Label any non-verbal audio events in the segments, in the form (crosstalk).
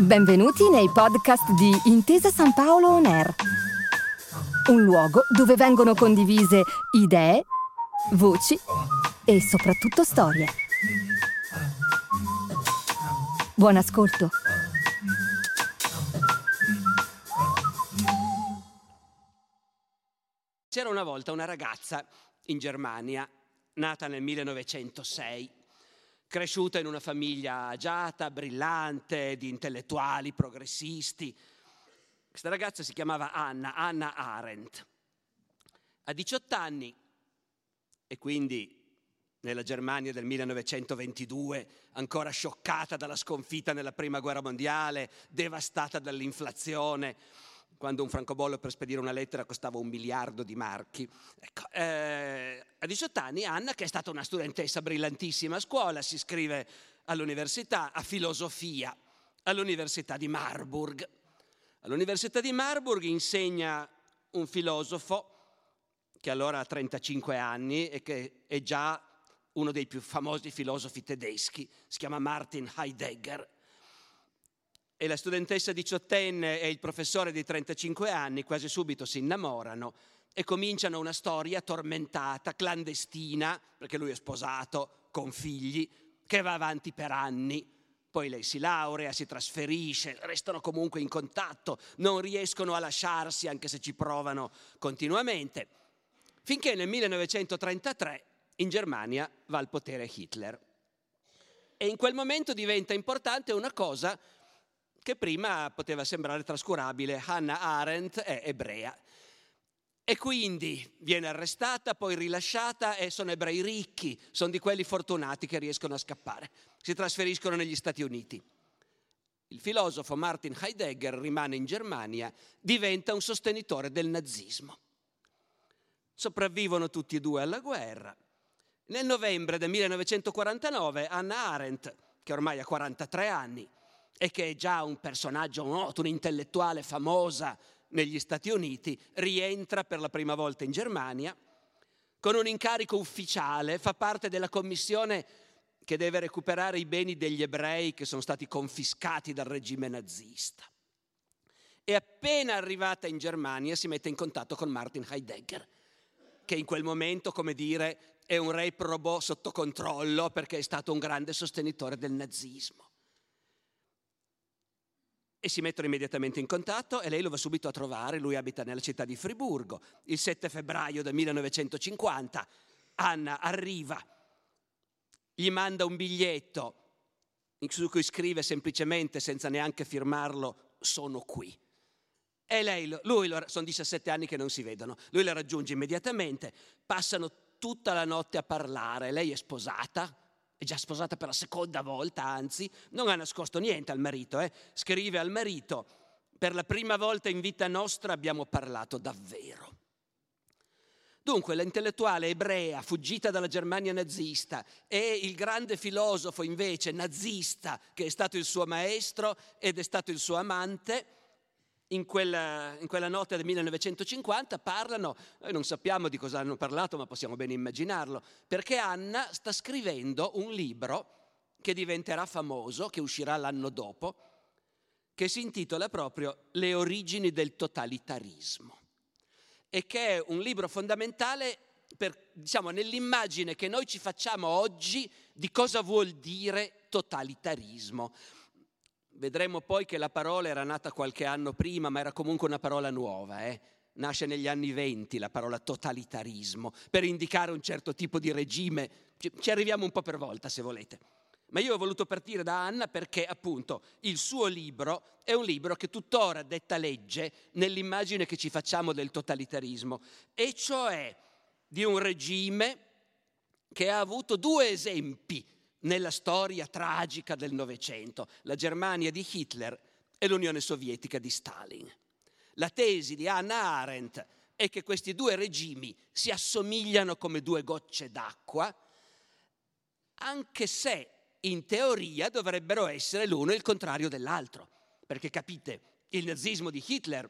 Benvenuti nei podcast di Intesa San Paolo On Air, un luogo dove vengono condivise idee, voci e soprattutto storie. Buon ascolto. C'era una volta una ragazza in Germania, nata nel 1906 cresciuta in una famiglia agiata, brillante, di intellettuali, progressisti. Questa ragazza si chiamava Anna, Anna Arendt. A 18 anni, e quindi nella Germania del 1922, ancora scioccata dalla sconfitta nella Prima Guerra Mondiale, devastata dall'inflazione, quando un francobollo per spedire una lettera costava un miliardo di marchi. Ecco, eh, a 18 anni Anna, che è stata una studentessa brillantissima a scuola, si iscrive all'università, a filosofia, all'università di Marburg. All'università di Marburg insegna un filosofo che allora ha 35 anni e che è già uno dei più famosi filosofi tedeschi, si chiama Martin Heidegger e la studentessa diciottenne e il professore di 35 anni quasi subito si innamorano e cominciano una storia tormentata, clandestina, perché lui è sposato, con figli, che va avanti per anni. Poi lei si laurea, si trasferisce, restano comunque in contatto, non riescono a lasciarsi anche se ci provano continuamente, finché nel 1933 in Germania va al potere Hitler. E in quel momento diventa importante una cosa che prima poteva sembrare trascurabile. Hannah Arendt è ebrea. E quindi viene arrestata, poi rilasciata e sono ebrei ricchi, sono di quelli fortunati che riescono a scappare. Si trasferiscono negli Stati Uniti. Il filosofo Martin Heidegger rimane in Germania, diventa un sostenitore del nazismo. Sopravvivono tutti e due alla guerra. Nel novembre del 1949 Hannah Arendt, che ormai ha 43 anni, e che è già un personaggio noto, un'intellettuale famosa negli Stati Uniti, rientra per la prima volta in Germania con un incarico ufficiale, fa parte della commissione che deve recuperare i beni degli ebrei che sono stati confiscati dal regime nazista. E appena arrivata in Germania si mette in contatto con Martin Heidegger, che in quel momento, come dire, è un re probò sotto controllo perché è stato un grande sostenitore del nazismo e si mettono immediatamente in contatto e lei lo va subito a trovare, lui abita nella città di Friburgo. Il 7 febbraio del 1950 Anna arriva, gli manda un biglietto su cui scrive semplicemente, senza neanche firmarlo, sono qui. E lei, lui, sono 17 anni che non si vedono, lui la raggiunge immediatamente, passano tutta la notte a parlare, lei è sposata, è già sposata per la seconda volta, anzi, non ha nascosto niente al marito, eh? scrive al marito, per la prima volta in vita nostra abbiamo parlato davvero. Dunque l'intellettuale ebrea fuggita dalla Germania nazista e il grande filosofo invece nazista che è stato il suo maestro ed è stato il suo amante, in quella, in quella, notte del 1950 parlano, noi non sappiamo di cosa hanno parlato, ma possiamo bene immaginarlo, perché Anna sta scrivendo un libro che diventerà famoso, che uscirà l'anno dopo, che si intitola proprio Le origini del totalitarismo e che è un libro fondamentale per, diciamo, nell'immagine che noi ci facciamo oggi di cosa vuol dire totalitarismo. Vedremo poi che la parola era nata qualche anno prima, ma era comunque una parola nuova. Eh? Nasce negli anni venti la parola totalitarismo, per indicare un certo tipo di regime. Ci arriviamo un po' per volta, se volete. Ma io ho voluto partire da Anna perché appunto il suo libro è un libro che tuttora detta legge nell'immagine che ci facciamo del totalitarismo, e cioè di un regime che ha avuto due esempi nella storia tragica del Novecento, la Germania di Hitler e l'Unione Sovietica di Stalin. La tesi di Hannah Arendt è che questi due regimi si assomigliano come due gocce d'acqua, anche se in teoria dovrebbero essere l'uno il contrario dell'altro. Perché capite, il nazismo di Hitler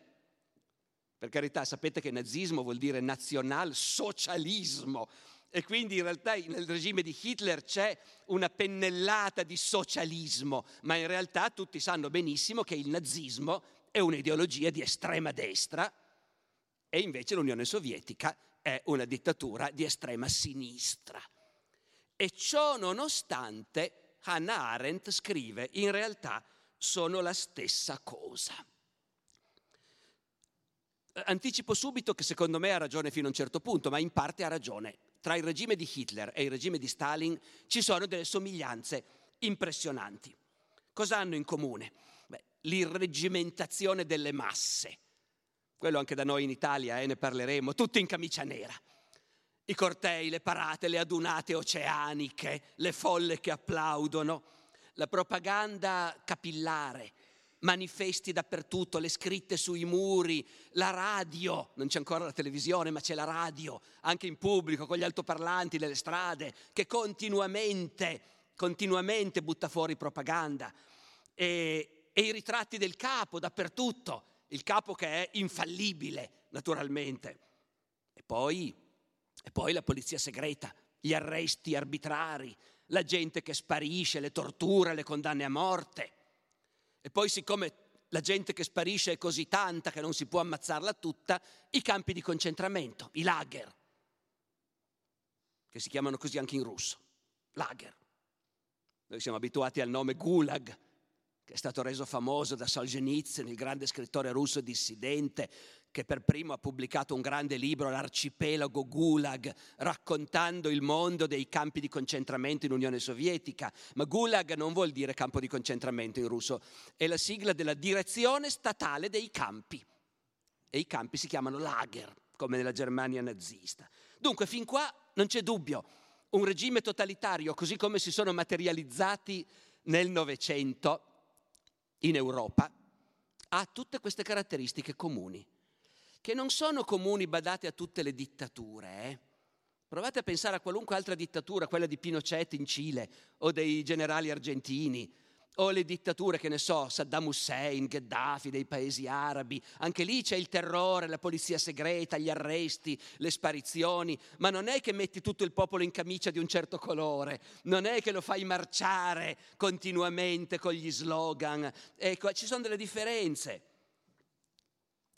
Per carità, sapete che nazismo vuol dire nazionalsocialismo e quindi in realtà nel regime di Hitler c'è una pennellata di socialismo, ma in realtà tutti sanno benissimo che il nazismo è un'ideologia di estrema destra e invece l'Unione Sovietica è una dittatura di estrema sinistra. E ciò nonostante Hannah Arendt scrive, in realtà sono la stessa cosa. Anticipo subito che secondo me ha ragione fino a un certo punto, ma in parte ha ragione. Tra il regime di Hitler e il regime di Stalin ci sono delle somiglianze impressionanti. Cosa hanno in comune? Beh, l'irreggimentazione delle masse. Quello anche da noi in Italia, eh, ne parleremo, tutti in camicia nera. I cortei, le parate, le adunate oceaniche, le folle che applaudono, la propaganda capillare, manifesti dappertutto, le scritte sui muri, la radio, non c'è ancora la televisione, ma c'è la radio, anche in pubblico, con gli altoparlanti nelle strade, che continuamente, continuamente butta fuori propaganda. E, e i ritratti del capo dappertutto, il capo che è infallibile, naturalmente. E poi, e poi la polizia segreta, gli arresti arbitrari, la gente che sparisce, le torture, le condanne a morte. E poi siccome la gente che sparisce è così tanta che non si può ammazzarla tutta, i campi di concentramento, i lager, che si chiamano così anche in russo, lager. Noi siamo abituati al nome Gulag, che è stato reso famoso da Solzhenitsyn, il grande scrittore russo dissidente, che per primo ha pubblicato un grande libro, L'arcipelago Gulag, raccontando il mondo dei campi di concentramento in Unione Sovietica. Ma Gulag non vuol dire campo di concentramento in russo, è la sigla della direzione statale dei campi. E i campi si chiamano Lager, come nella Germania nazista. Dunque, fin qua non c'è dubbio, un regime totalitario, così come si sono materializzati nel Novecento in Europa, ha tutte queste caratteristiche comuni che non sono comuni, badate a tutte le dittature. Eh? Provate a pensare a qualunque altra dittatura, quella di Pinochet in Cile o dei generali argentini o le dittature, che ne so, Saddam Hussein, Gheddafi, dei paesi arabi. Anche lì c'è il terrore, la polizia segreta, gli arresti, le sparizioni, ma non è che metti tutto il popolo in camicia di un certo colore, non è che lo fai marciare continuamente con gli slogan. Ecco, ci sono delle differenze.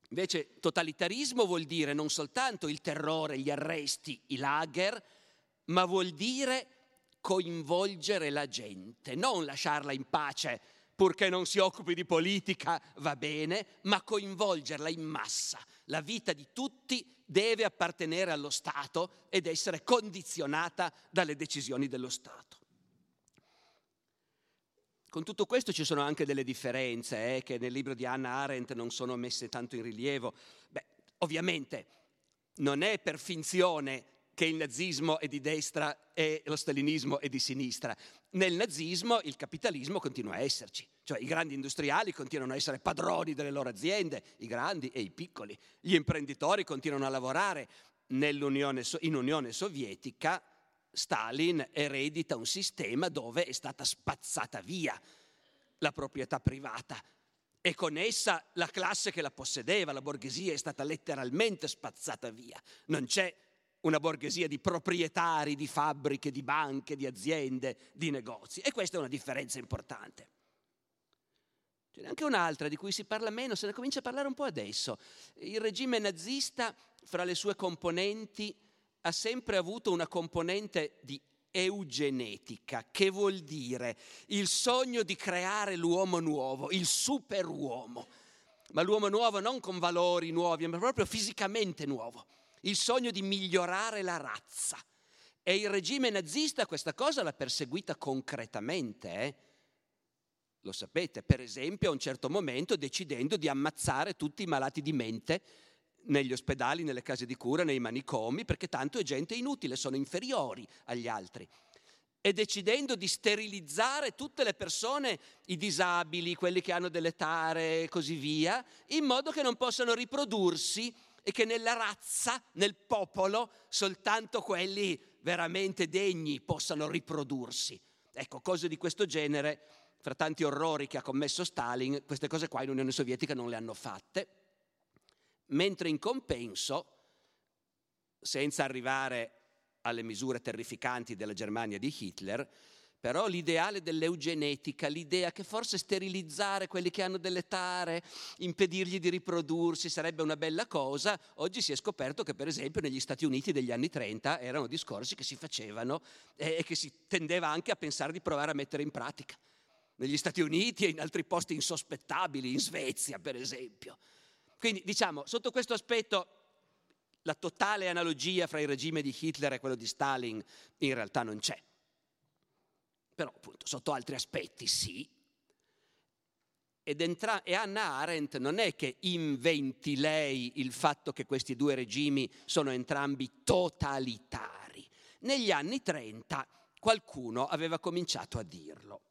Invece totalitarismo vuol dire non soltanto il terrore, gli arresti, i lager, ma vuol dire coinvolgere la gente, non lasciarla in pace purché non si occupi di politica, va bene, ma coinvolgerla in massa. La vita di tutti deve appartenere allo Stato ed essere condizionata dalle decisioni dello Stato. Con tutto questo ci sono anche delle differenze eh, che nel libro di Hannah Arendt non sono messe tanto in rilievo. Beh, ovviamente non è per finzione che il nazismo è di destra e lo stalinismo è di sinistra. Nel nazismo il capitalismo continua a esserci, cioè i grandi industriali continuano a essere padroni delle loro aziende, i grandi e i piccoli. Gli imprenditori continuano a lavorare. In Unione Sovietica Stalin eredita un sistema dove è stata spazzata via la proprietà privata e con essa la classe che la possedeva, la borghesia, è stata letteralmente spazzata via. Non c'è una borghesia di proprietari di fabbriche, di banche, di aziende, di negozi. E questa è una differenza importante. Ce n'è anche un'altra di cui si parla meno, se ne comincia a parlare un po' adesso. Il regime nazista, fra le sue componenti, ha sempre avuto una componente di eugenetica, che vuol dire il sogno di creare l'uomo nuovo, il superuomo, ma l'uomo nuovo non con valori nuovi, ma proprio fisicamente nuovo, il sogno di migliorare la razza. E il regime nazista questa cosa l'ha perseguita concretamente. Eh? Lo sapete, per esempio, a un certo momento decidendo di ammazzare tutti i malati di mente negli ospedali, nelle case di cura, nei manicomi, perché tanto è gente inutile, sono inferiori agli altri. E decidendo di sterilizzare tutte le persone, i disabili, quelli che hanno delle tare e così via, in modo che non possano riprodursi e che nella razza, nel popolo, soltanto quelli veramente degni possano riprodursi. Ecco, cose di questo genere, fra tanti orrori che ha commesso Stalin, queste cose qua in Unione Sovietica non le hanno fatte mentre in compenso, senza arrivare alle misure terrificanti della Germania di Hitler, però l'ideale dell'eugenetica, l'idea che forse sterilizzare quelli che hanno delle tare, impedirgli di riprodursi sarebbe una bella cosa, oggi si è scoperto che per esempio negli Stati Uniti degli anni 30 erano discorsi che si facevano e che si tendeva anche a pensare di provare a mettere in pratica. Negli Stati Uniti e in altri posti insospettabili, in Svezia per esempio. Quindi diciamo, sotto questo aspetto la totale analogia fra il regime di Hitler e quello di Stalin in realtà non c'è però appunto sotto altri aspetti sì. Ed entra- e Anna Arendt non è che inventi lei il fatto che questi due regimi sono entrambi totalitari. Negli anni 30 qualcuno aveva cominciato a dirlo.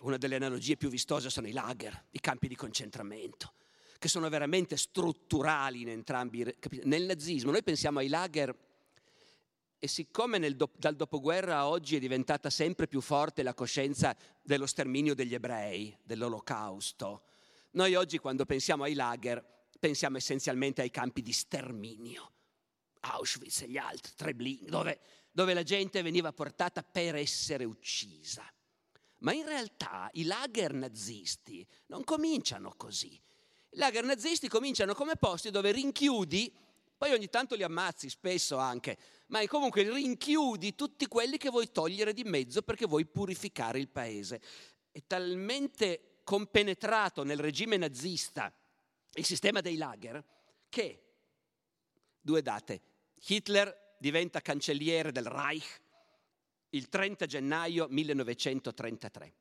Una delle analogie più vistose sono i lager, i campi di concentramento, che sono veramente strutturali in entrambi. Nel nazismo noi pensiamo ai lager e siccome do- dal dopoguerra a oggi è diventata sempre più forte la coscienza dello sterminio degli ebrei, dell'olocausto, noi oggi quando pensiamo ai lager pensiamo essenzialmente ai campi di sterminio, Auschwitz e gli altri, Treblinka, dove, dove la gente veniva portata per essere uccisa. Ma in realtà i lager nazisti non cominciano così. I lager nazisti cominciano come posti dove rinchiudi, poi ogni tanto li ammazzi, spesso anche, ma comunque rinchiudi tutti quelli che vuoi togliere di mezzo perché vuoi purificare il paese. È talmente compenetrato nel regime nazista il sistema dei lager che, due date, Hitler diventa cancelliere del Reich il 30 gennaio 1933.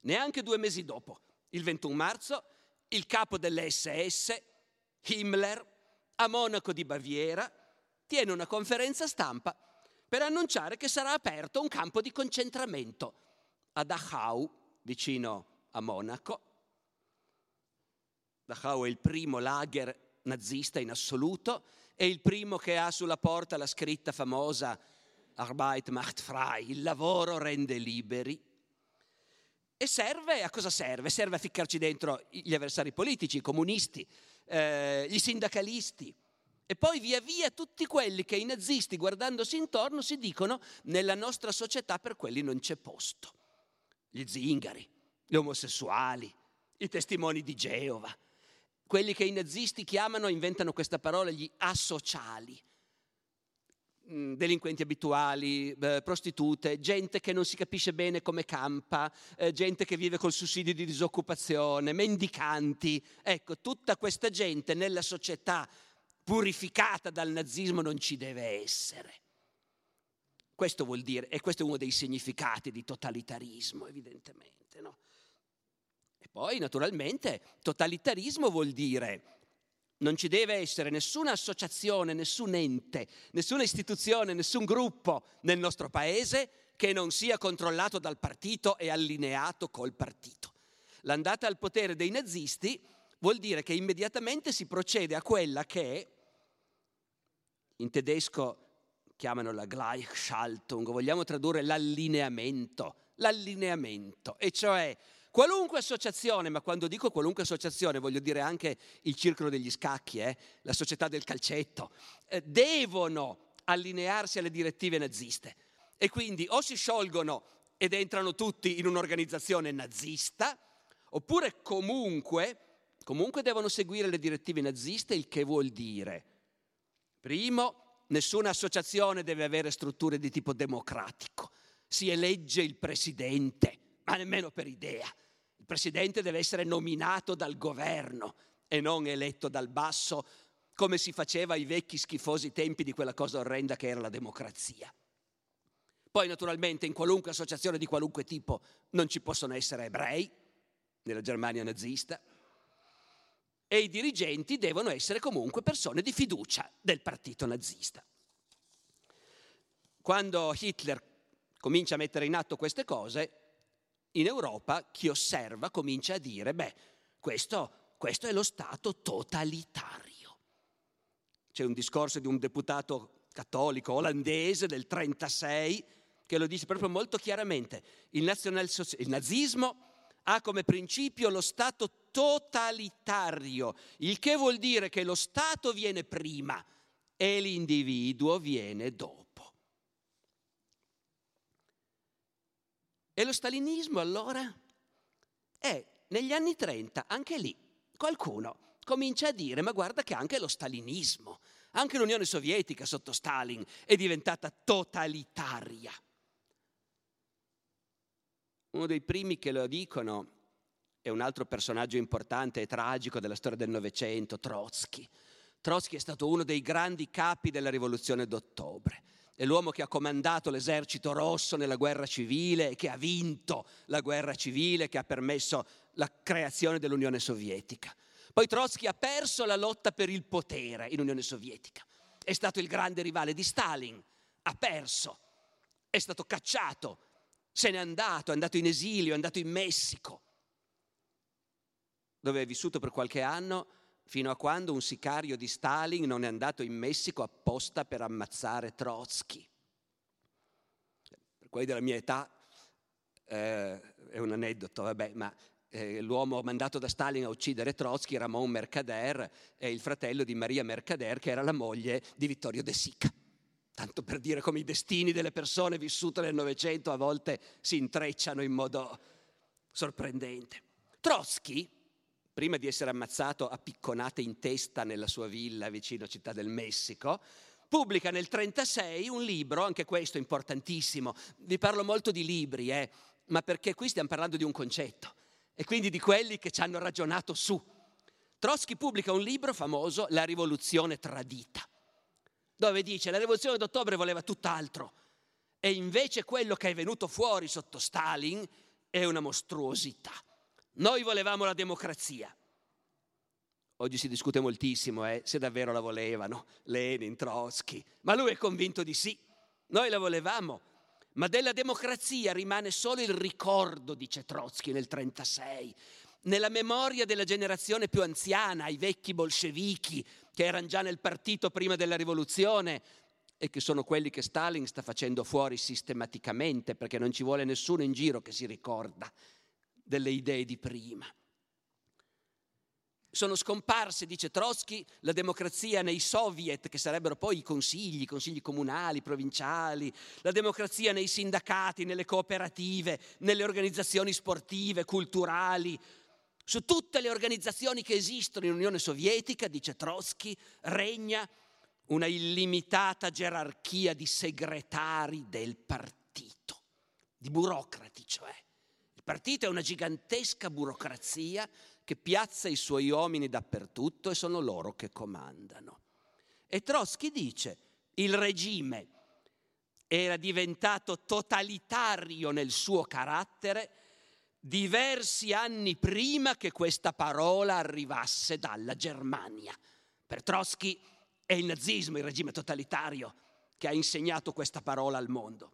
Neanche due mesi dopo, il 21 marzo, il capo dell'SS, Himmler, a Monaco di Baviera, tiene una conferenza stampa per annunciare che sarà aperto un campo di concentramento a Dachau, vicino a Monaco. Dachau è il primo lager nazista in assoluto, è il primo che ha sulla porta la scritta famosa Arbeit macht frei, il lavoro rende liberi. E serve, a cosa serve? Serve a ficcarci dentro gli avversari politici, i comunisti, eh, gli sindacalisti, e poi via via tutti quelli che i nazisti, guardandosi intorno, si dicono nella nostra società per quelli non c'è posto. Gli zingari, gli omosessuali, i testimoni di Geova, quelli che i nazisti chiamano, inventano questa parola, gli asociali, delinquenti abituali, eh, prostitute, gente che non si capisce bene come campa, eh, gente che vive col sussidio di disoccupazione, mendicanti. Ecco, tutta questa gente nella società purificata dal nazismo non ci deve essere. Questo vuol dire, e questo è uno dei significati di totalitarismo, evidentemente. No? E poi, naturalmente, totalitarismo vuol dire non ci deve essere nessuna associazione, nessun ente, nessuna istituzione, nessun gruppo nel nostro paese che non sia controllato dal partito e allineato col partito. L'andata al potere dei nazisti vuol dire che immediatamente si procede a quella che in tedesco chiamano la Gleichschaltung, vogliamo tradurre l'allineamento, l'allineamento, e cioè qualunque associazione, ma quando dico qualunque associazione voglio dire anche il circolo degli scacchi, eh, la società del calcetto, eh, devono allinearsi alle direttive naziste e quindi o si sciolgono ed entrano tutti in un'organizzazione nazista, oppure comunque, comunque devono seguire le direttive naziste, il che vuol dire Primo, nessuna associazione deve avere strutture di tipo democratico. Si elegge il presidente, ma nemmeno per idea. Presidente deve essere nominato dal governo e non eletto dal basso, come si faceva ai vecchi schifosi tempi di quella cosa orrenda che era la democrazia. Poi naturalmente in qualunque associazione di qualunque tipo non ci possono essere ebrei, nella Germania nazista, e i dirigenti devono essere comunque persone di fiducia del partito nazista. Quando Hitler comincia a mettere in atto queste cose, in Europa chi osserva comincia a dire, beh, questo, questo è lo Stato totalitario. C'è un discorso di un deputato cattolico olandese del 1936 che lo dice proprio molto chiaramente. Il, il nazismo ha come principio lo Stato totalitario, il che vuol dire che lo Stato viene prima e l'individuo viene dopo. E lo stalinismo allora? è negli anni 30, anche lì, qualcuno comincia a dire, ma guarda che anche lo stalinismo, anche l'Unione Sovietica sotto Stalin è diventata totalitaria. Uno dei primi che lo dicono è un altro personaggio importante e tragico della storia del Novecento, Trotsky. Trotsky è stato uno dei grandi capi della rivoluzione d'ottobre. È l'uomo che ha comandato l'esercito rosso nella guerra civile e che ha vinto la guerra civile, che ha permesso la creazione dell'Unione Sovietica. Poi Trotsky ha perso la lotta per il potere in Unione Sovietica. È stato il grande rivale di Stalin, ha perso, è stato cacciato, se n'è andato, è andato in esilio, è andato in Messico, dove è vissuto per qualche anno fino a quando un sicario di Stalin non è andato in Messico apposta per ammazzare Trotsky. Per quelli della mia età eh, è un aneddoto, vabbè, ma eh, l'uomo mandato da Stalin a uccidere Trotsky, Ramon Mercader, è il fratello di Maria Mercader, che era la moglie di Vittorio De Sica. Tanto per dire come i destini delle persone vissute nel Novecento a volte si intrecciano in modo sorprendente. Trotsky, prima di essere ammazzato a picconate in testa nella sua villa vicino Città del Messico, pubblica nel 1936 un libro, anche questo importantissimo. Vi parlo molto di libri, eh, ma perché qui stiamo parlando di un concetto e quindi di quelli che ci hanno ragionato su. Trotsky pubblica un libro famoso, La rivoluzione tradita, dove dice la rivoluzione d'ottobre voleva tutt'altro e invece quello che è venuto fuori sotto Stalin è una mostruosità. Noi volevamo la democrazia. Oggi si discute moltissimo eh, se davvero la volevano, Lenin, Trotsky, ma lui è convinto di sì. Noi la volevamo, ma della democrazia rimane solo il ricordo, dice Trotsky nel 1936, nella memoria della generazione più anziana, i vecchi bolscevichi che erano già nel partito prima della rivoluzione e che sono quelli che Stalin sta facendo fuori sistematicamente perché non ci vuole nessuno in giro che si ricorda delle idee di prima. Sono scomparse, dice Trotsky, la democrazia nei soviet, che sarebbero poi i consigli, i consigli comunali, provinciali, la democrazia nei sindacati, nelle cooperative, nelle organizzazioni sportive, culturali. Su tutte le organizzazioni che esistono in Unione Sovietica, dice Trotsky, regna una illimitata gerarchia di segretari del partito, di burocrati cioè partito è una gigantesca burocrazia che piazza i suoi uomini dappertutto e sono loro che comandano. E Trotsky dice, il regime era diventato totalitario nel suo carattere diversi anni prima che questa parola arrivasse dalla Germania. Per Trotsky è il nazismo, il regime totalitario, che ha insegnato questa parola al mondo.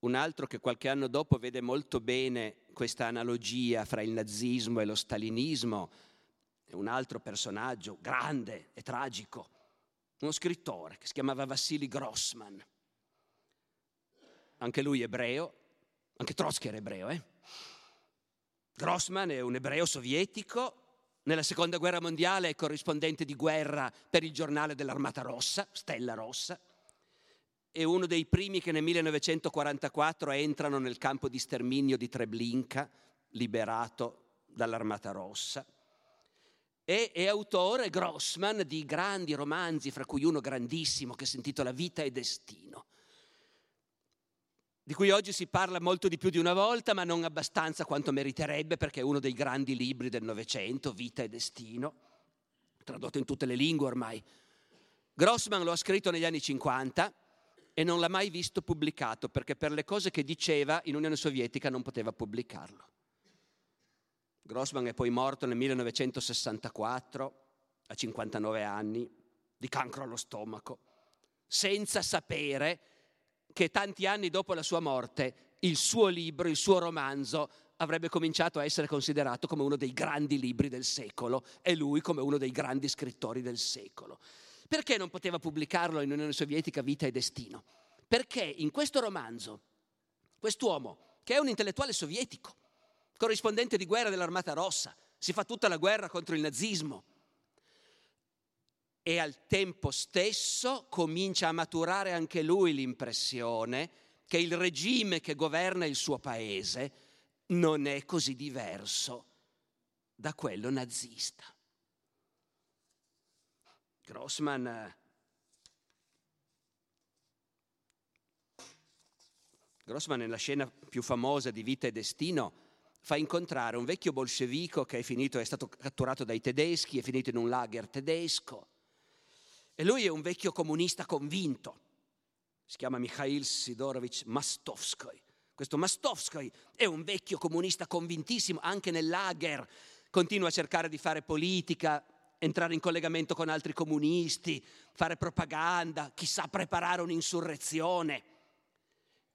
Un altro che qualche anno dopo vede molto bene questa analogia fra il nazismo e lo stalinismo è un altro personaggio grande e tragico, uno scrittore che si chiamava Vassili Grossman. Anche lui ebreo, anche Trotsky era ebreo. Eh? Grossman è un ebreo sovietico, nella seconda guerra mondiale è corrispondente di guerra per il giornale dell'Armata Rossa, Stella Rossa è uno dei primi che nel 1944 entrano nel campo di sterminio di Treblinka, liberato dall'Armata Rossa. E è autore, Grossman, di grandi romanzi, fra cui uno grandissimo che si intitola Vita e Destino, di cui oggi si parla molto di più di una volta, ma non abbastanza quanto meriterebbe, perché è uno dei grandi libri del Novecento, Vita e Destino, tradotto in tutte le lingue ormai. Grossman lo ha scritto negli anni 50 e non l'ha mai visto pubblicato perché per le cose che diceva in Unione Sovietica non poteva pubblicarlo. Grossman è poi morto nel 1964 a 59 anni di cancro allo stomaco, senza sapere che tanti anni dopo la sua morte il suo libro, il suo romanzo avrebbe cominciato a essere considerato come uno dei grandi libri del secolo e lui come uno dei grandi scrittori del secolo. Perché non poteva pubblicarlo in Unione Sovietica Vita e Destino? Perché in questo romanzo quest'uomo che è un intellettuale sovietico, corrispondente di guerra dell'Armata Rossa, si fa tutta la guerra contro il nazismo. E al tempo stesso comincia a maturare anche lui l'impressione che il regime che governa il suo paese non è così diverso da quello nazista. Grossman Grossman nella scena più famosa di Vita e Destino fa incontrare un vecchio bolscevico che è, finito, è stato catturato dai tedeschi, è finito in un lager tedesco. E lui è un vecchio comunista convinto. Si chiama Mikhail Sidorovich Mastovsky. Questo Mastovsky è un vecchio comunista convintissimo, anche nel lager. Continua a cercare di fare politica, entrare in collegamento con altri comunisti, fare propaganda, chissà preparare un'insurrezione.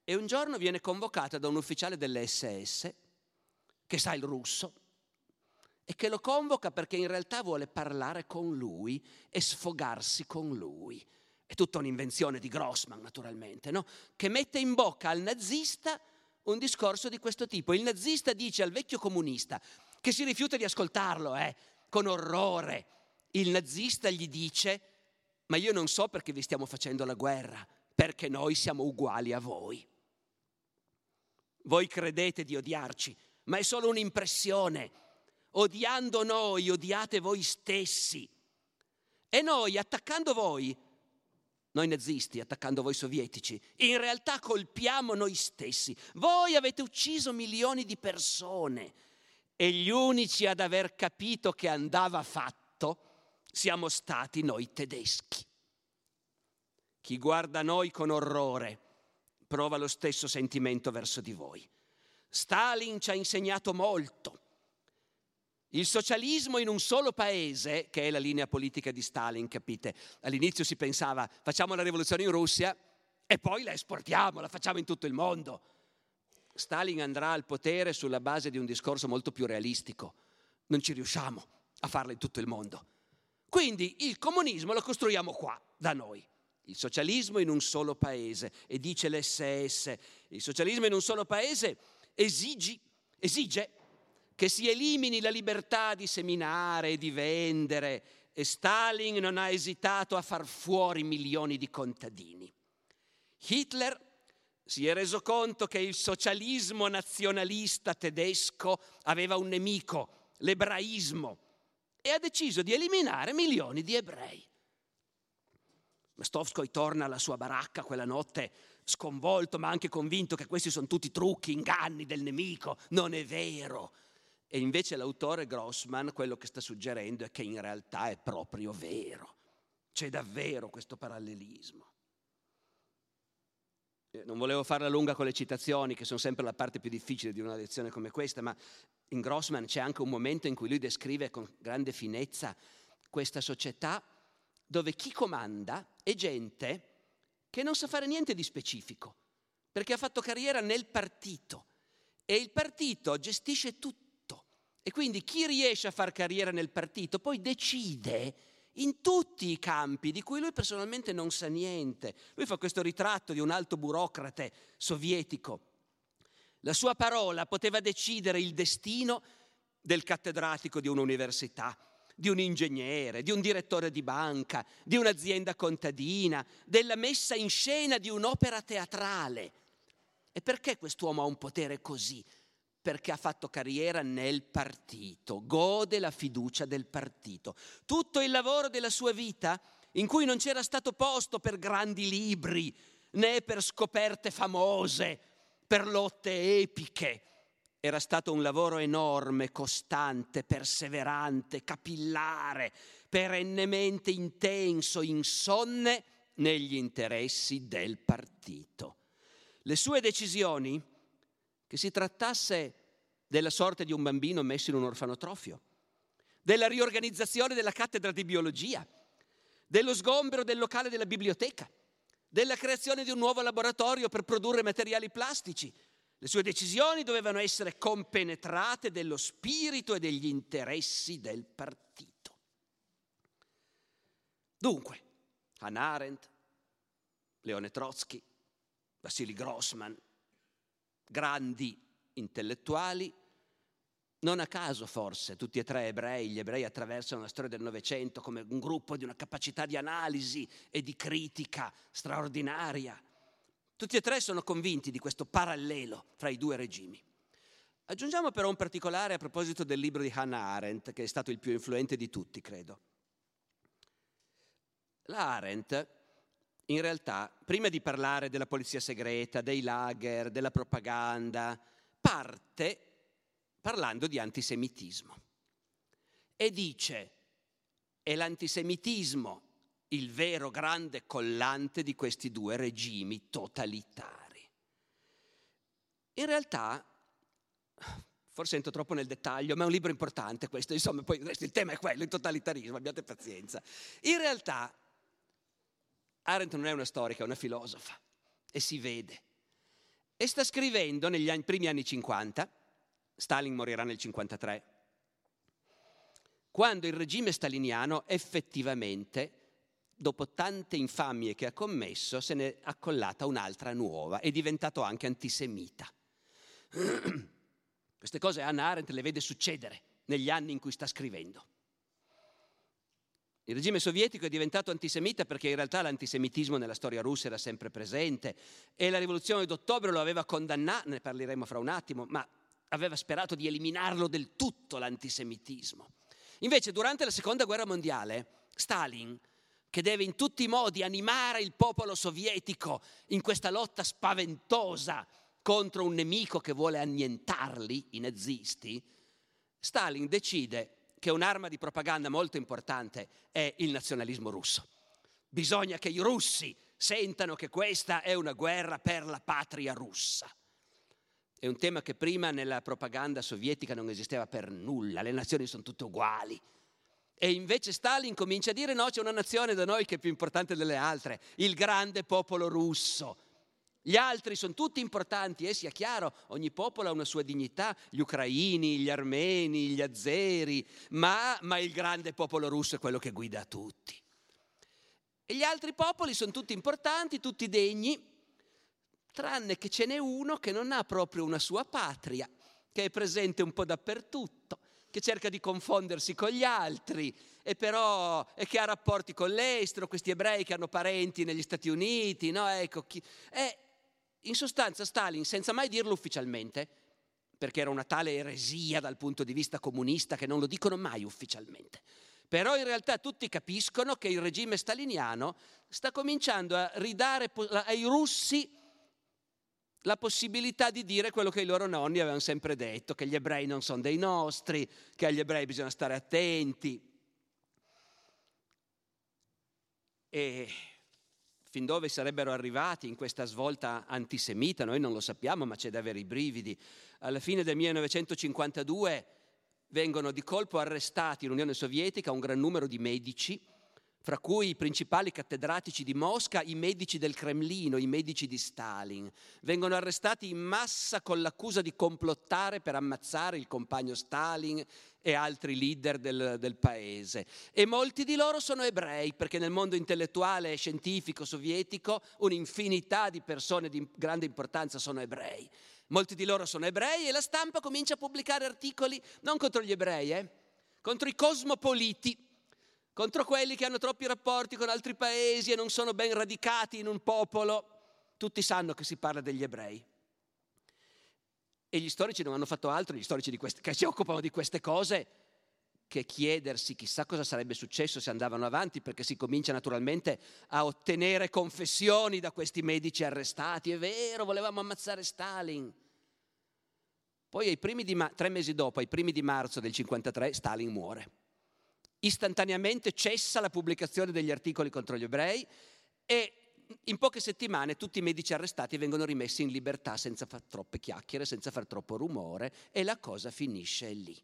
E un giorno viene convocato da un ufficiale dell'SS che sa il russo e che lo convoca perché in realtà vuole parlare con lui e sfogarsi con lui. È tutta un'invenzione di Grossman, naturalmente, no? che mette in bocca al nazista un discorso di questo tipo. Il nazista dice al vecchio comunista, che si rifiuta di ascoltarlo, eh, con orrore, il nazista gli dice, ma io non so perché vi stiamo facendo la guerra, perché noi siamo uguali a voi. Voi credete di odiarci, ma è solo un'impressione. Odiando noi, odiate voi stessi. E noi, attaccando voi, noi nazisti, attaccando voi sovietici, in realtà colpiamo noi stessi. Voi avete ucciso milioni di persone e gli unici ad aver capito che andava fatto siamo stati noi tedeschi. Chi guarda noi con orrore prova lo stesso sentimento verso di voi. Stalin ci ha insegnato molto. Il socialismo in un solo paese, che è la linea politica di Stalin, capite? All'inizio si pensava facciamo la rivoluzione in Russia e poi la esportiamo, la facciamo in tutto il mondo. Stalin andrà al potere sulla base di un discorso molto più realistico. Non ci riusciamo a farla in tutto il mondo. Quindi il comunismo lo costruiamo qua, da noi. Il socialismo in un solo paese. E dice l'SS, il socialismo in un solo paese esigi, esige che si elimini la libertà di seminare e di vendere e Stalin non ha esitato a far fuori milioni di contadini. Hitler si è reso conto che il socialismo nazionalista tedesco aveva un nemico, l'ebraismo, e ha deciso di eliminare milioni di ebrei. Mastovskoy torna alla sua baracca quella notte sconvolto ma anche convinto che questi sono tutti trucchi, inganni del nemico, non è vero. E invece l'autore Grossman quello che sta suggerendo è che in realtà è proprio vero. C'è davvero questo parallelismo. Eh, non volevo farla lunga con le citazioni, che sono sempre la parte più difficile di una lezione come questa, ma in Grossman c'è anche un momento in cui lui descrive con grande finezza questa società dove chi comanda è gente che non sa fare niente di specifico, perché ha fatto carriera nel partito e il partito gestisce tutto. E quindi chi riesce a fare carriera nel partito poi decide in tutti i campi di cui lui personalmente non sa niente. Lui fa questo ritratto di un alto burocrate sovietico. La sua parola poteva decidere il destino del cattedratico di un'università di un ingegnere, di un direttore di banca, di un'azienda contadina, della messa in scena di un'opera teatrale. E perché quest'uomo ha un potere così? Perché ha fatto carriera nel partito, gode la fiducia del partito. Tutto il lavoro della sua vita, in cui non c'era stato posto per grandi libri, né per scoperte famose, per lotte epiche, era stato un lavoro enorme, costante, perseverante, capillare, perennemente intenso, insonne negli interessi del partito. Le sue decisioni, che si trattasse della sorte di un bambino messo in un orfanotrofio, della riorganizzazione della cattedra di biologia, dello sgombero del locale della biblioteca, della creazione di un nuovo laboratorio per produrre materiali plastici, le sue decisioni dovevano essere compenetrate dello spirito e degli interessi del partito. Dunque, Hannah Arendt, Leone Trotsky, Vassili Grossman, grandi intellettuali, non a caso forse, tutti e tre ebrei, gli ebrei attraversano la storia del Novecento come un gruppo di una capacità di analisi e di critica straordinaria. Tutti e tre sono convinti di questo parallelo fra i due regimi. Aggiungiamo però un particolare a proposito del libro di Hannah Arendt, che è stato il più influente di tutti, credo. La Arendt, in realtà, prima di parlare della polizia segreta, dei lager, della propaganda, parte parlando di antisemitismo. E dice, è l'antisemitismo il vero grande collante di questi due regimi totalitari. In realtà, forse entro troppo nel dettaglio, ma è un libro importante questo, insomma, poi il tema è quello, il totalitarismo, abbiate pazienza. In realtà, Arendt non è una storica, è una filosofa, e si vede. E sta scrivendo negli anni, primi anni 50, Stalin morirà nel 53, quando il regime staliniano effettivamente, dopo tante infamie che ha commesso, se ne è accollata un'altra nuova, è diventato anche antisemita. (clears throat) Queste cose Anna Arendt le vede succedere negli anni in cui sta scrivendo. Il regime sovietico è diventato antisemita perché in realtà l'antisemitismo nella storia russa era sempre presente e la rivoluzione d'ottobre lo aveva condannato, ne parleremo fra un attimo, ma aveva sperato di eliminarlo del tutto l'antisemitismo. Invece durante la seconda guerra mondiale Stalin, che deve in tutti i modi animare il popolo sovietico in questa lotta spaventosa contro un nemico che vuole annientarli, i nazisti, Stalin decide che un'arma di propaganda molto importante è il nazionalismo russo. Bisogna che i russi sentano che questa è una guerra per la patria russa. È un tema che prima nella propaganda sovietica non esisteva per nulla, le nazioni sono tutte uguali. E invece Stalin comincia a dire no, c'è una nazione da noi che è più importante delle altre, il grande popolo russo. Gli altri sono tutti importanti, e sia chiaro, ogni popolo ha una sua dignità, gli ucraini, gli armeni, gli azeri, ma, ma il grande popolo russo è quello che guida tutti. E gli altri popoli sono tutti importanti, tutti degni, tranne che ce n'è uno che non ha proprio una sua patria, che è presente un po' dappertutto, che cerca di confondersi con gli altri e però e che ha rapporti con l'estero, questi ebrei che hanno parenti negli Stati Uniti, no? Ecco, chi, è, in sostanza Stalin, senza mai dirlo ufficialmente, perché era una tale eresia dal punto di vista comunista che non lo dicono mai ufficialmente, però in realtà tutti capiscono che il regime staliniano sta cominciando a ridare ai russi la possibilità di dire quello che i loro nonni avevano sempre detto, che gli ebrei non sono dei nostri, che agli ebrei bisogna stare attenti. E fin dove sarebbero arrivati in questa svolta antisemita, noi non lo sappiamo, ma c'è da avere i brividi. Alla fine del 1952 vengono di colpo arrestati in Unione Sovietica un gran numero di medici fra cui i principali cattedratici di Mosca, i medici del Cremlino, i medici di Stalin. Vengono arrestati in massa con l'accusa di complottare per ammazzare il compagno Stalin e altri leader del, del paese. E molti di loro sono ebrei, perché nel mondo intellettuale e scientifico sovietico un'infinità di persone di grande importanza sono ebrei. Molti di loro sono ebrei e la stampa comincia a pubblicare articoli non contro gli ebrei, eh, contro i cosmopoliti contro quelli che hanno troppi rapporti con altri paesi e non sono ben radicati in un popolo. Tutti sanno che si parla degli ebrei. E gli storici non hanno fatto altro, gli storici queste, che si occupano di queste cose, che chiedersi chissà cosa sarebbe successo se andavano avanti, perché si comincia naturalmente a ottenere confessioni da questi medici arrestati. È vero, volevamo ammazzare Stalin. Poi ma- tre mesi dopo, ai primi di marzo del 1953, Stalin muore istantaneamente cessa la pubblicazione degli articoli contro gli ebrei e in poche settimane tutti i medici arrestati vengono rimessi in libertà senza far troppe chiacchiere, senza far troppo rumore e la cosa finisce lì.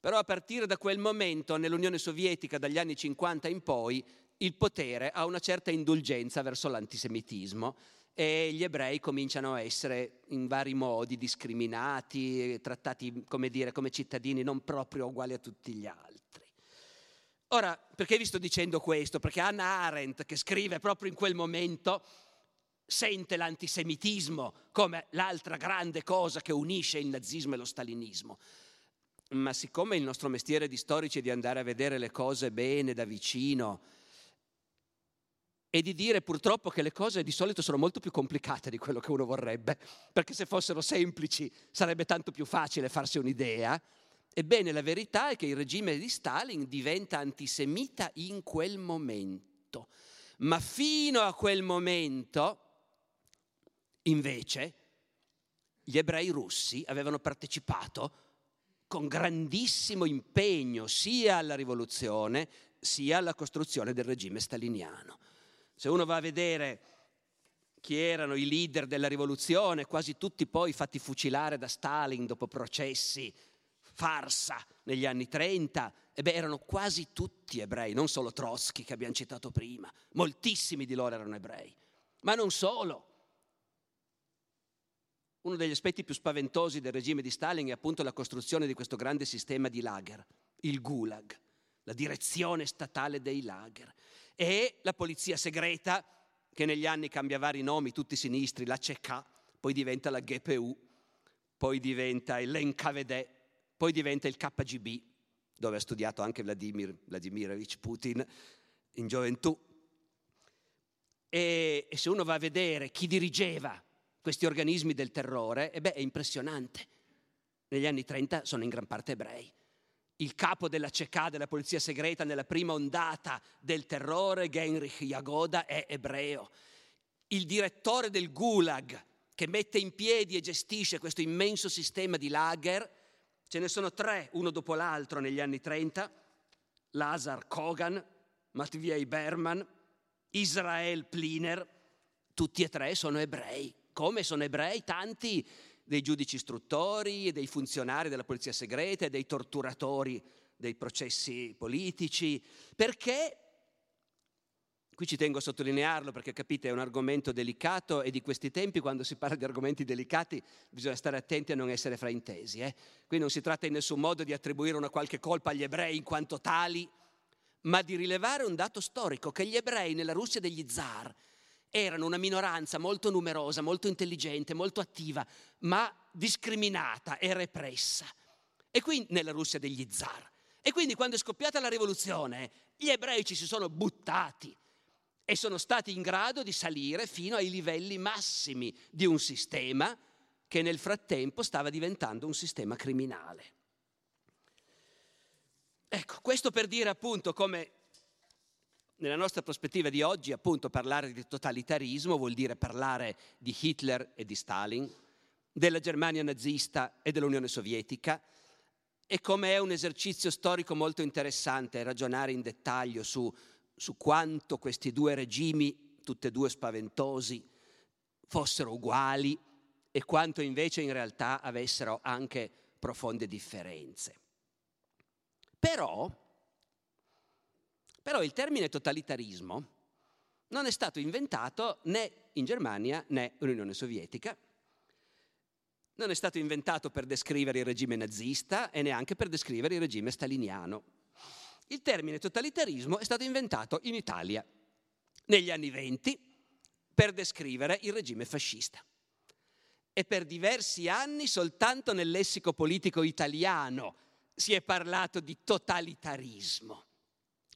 Però a partire da quel momento nell'Unione Sovietica, dagli anni 50 in poi, il potere ha una certa indulgenza verso l'antisemitismo e gli ebrei cominciano a essere in vari modi discriminati, trattati come, dire, come cittadini non proprio uguali a tutti gli altri. Ora, perché vi sto dicendo questo? Perché Anna Arendt, che scrive proprio in quel momento, sente l'antisemitismo come l'altra grande cosa che unisce il nazismo e lo stalinismo. Ma siccome il nostro mestiere di storici è di andare a vedere le cose bene da vicino e di dire purtroppo che le cose di solito sono molto più complicate di quello che uno vorrebbe, perché se fossero semplici sarebbe tanto più facile farsi un'idea, ebbene la verità è che il regime di Stalin diventa antisemita in quel momento. Ma fino a quel momento Invece, gli ebrei russi avevano partecipato con grandissimo impegno sia alla rivoluzione sia alla costruzione del regime staliniano. Se uno va a vedere chi erano i leader della rivoluzione, quasi tutti poi fatti fucilare da Stalin dopo processi farsa negli anni 30, e beh, erano quasi tutti ebrei, non solo Trotsky che abbiamo citato prima, moltissimi di loro erano ebrei, ma non solo. Uno degli aspetti più spaventosi del regime di Stalin è appunto la costruzione di questo grande sistema di lager, il Gulag, la direzione statale dei lager, e la polizia segreta che negli anni cambia vari nomi, tutti sinistri, la CK, poi diventa la GPU, poi diventa l'NKVD, poi diventa il KGB, dove ha studiato anche Vladimir Vladimirovich Putin in gioventù. E, e se uno va a vedere chi dirigeva questi organismi del terrore, e beh, è impressionante. Negli anni 30 sono in gran parte ebrei. Il capo della CK, della polizia segreta, nella prima ondata del terrore, Genrich Jagoda, è ebreo. Il direttore del Gulag, che mette in piedi e gestisce questo immenso sistema di lager, ce ne sono tre, uno dopo l'altro, negli anni 30, Lazar Kogan, Matvei Berman, Israel Pliner, tutti e tre sono ebrei. Come sono ebrei? Tanti dei giudici istruttori, dei funzionari della polizia segreta e dei torturatori dei processi politici, perché, qui ci tengo a sottolinearlo perché capite è un argomento delicato e di questi tempi quando si parla di argomenti delicati bisogna stare attenti a non essere fraintesi. Eh? Qui non si tratta in nessun modo di attribuire una qualche colpa agli ebrei in quanto tali, ma di rilevare un dato storico, che gli ebrei nella Russia degli zar erano una minoranza molto numerosa, molto intelligente, molto attiva, ma discriminata e repressa. E quindi nella Russia degli zar. E quindi quando è scoppiata la rivoluzione, gli ebrei ci si sono buttati e sono stati in grado di salire fino ai livelli massimi di un sistema che nel frattempo stava diventando un sistema criminale. Ecco, questo per dire appunto come nella nostra prospettiva di oggi, appunto, parlare di totalitarismo vuol dire parlare di Hitler e di Stalin, della Germania nazista e dell'Unione Sovietica, e come è un esercizio storico molto interessante ragionare in dettaglio su, su quanto questi due regimi, tutti e due spaventosi, fossero uguali e quanto invece in realtà avessero anche profonde differenze. Però, però il termine totalitarismo non è stato inventato né in Germania né nell'Unione Sovietica, non è stato inventato per descrivere il regime nazista e neanche per descrivere il regime staliniano. Il termine totalitarismo è stato inventato in Italia negli anni venti per descrivere il regime fascista. E per diversi anni soltanto nel lessico politico italiano si è parlato di totalitarismo.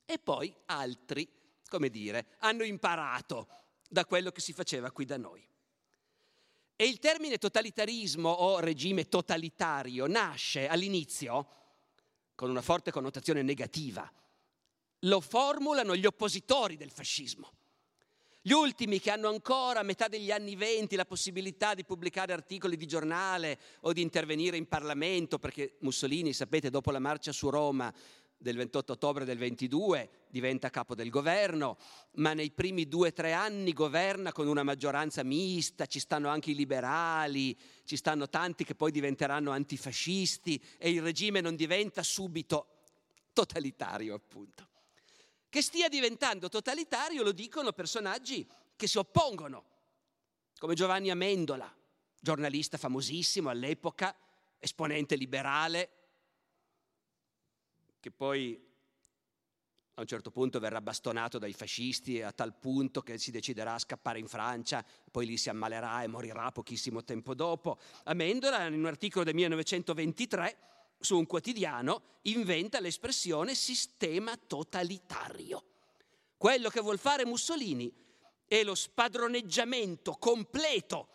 E poi altri, come dire, hanno imparato da quello che si faceva qui da noi. E il termine totalitarismo o regime totalitario nasce all'inizio con una forte connotazione negativa. Lo formulano gli oppositori del fascismo. Gli ultimi che hanno ancora a metà degli anni venti la possibilità di pubblicare articoli di giornale o di intervenire in Parlamento, perché Mussolini, sapete, dopo la marcia su Roma del 28 ottobre del 22 diventa capo del governo, ma nei primi due o tre anni governa con una maggioranza mista, ci stanno anche i liberali, ci stanno tanti che poi diventeranno antifascisti e il regime non diventa subito totalitario, appunto. Che stia diventando totalitario lo dicono personaggi che si oppongono, come Giovanni Amendola, giornalista famosissimo all'epoca, esponente liberale, che poi A un certo punto verrà bastonato dai fascisti a tal punto che si deciderà a scappare in Francia, poi lì si ammalerà e morirà pochissimo tempo dopo. Amendola, in un articolo del 1923, su un quotidiano, inventa l'espressione sistema totalitario. Quello che vuol fare Mussolini è lo spadroneggiamento completo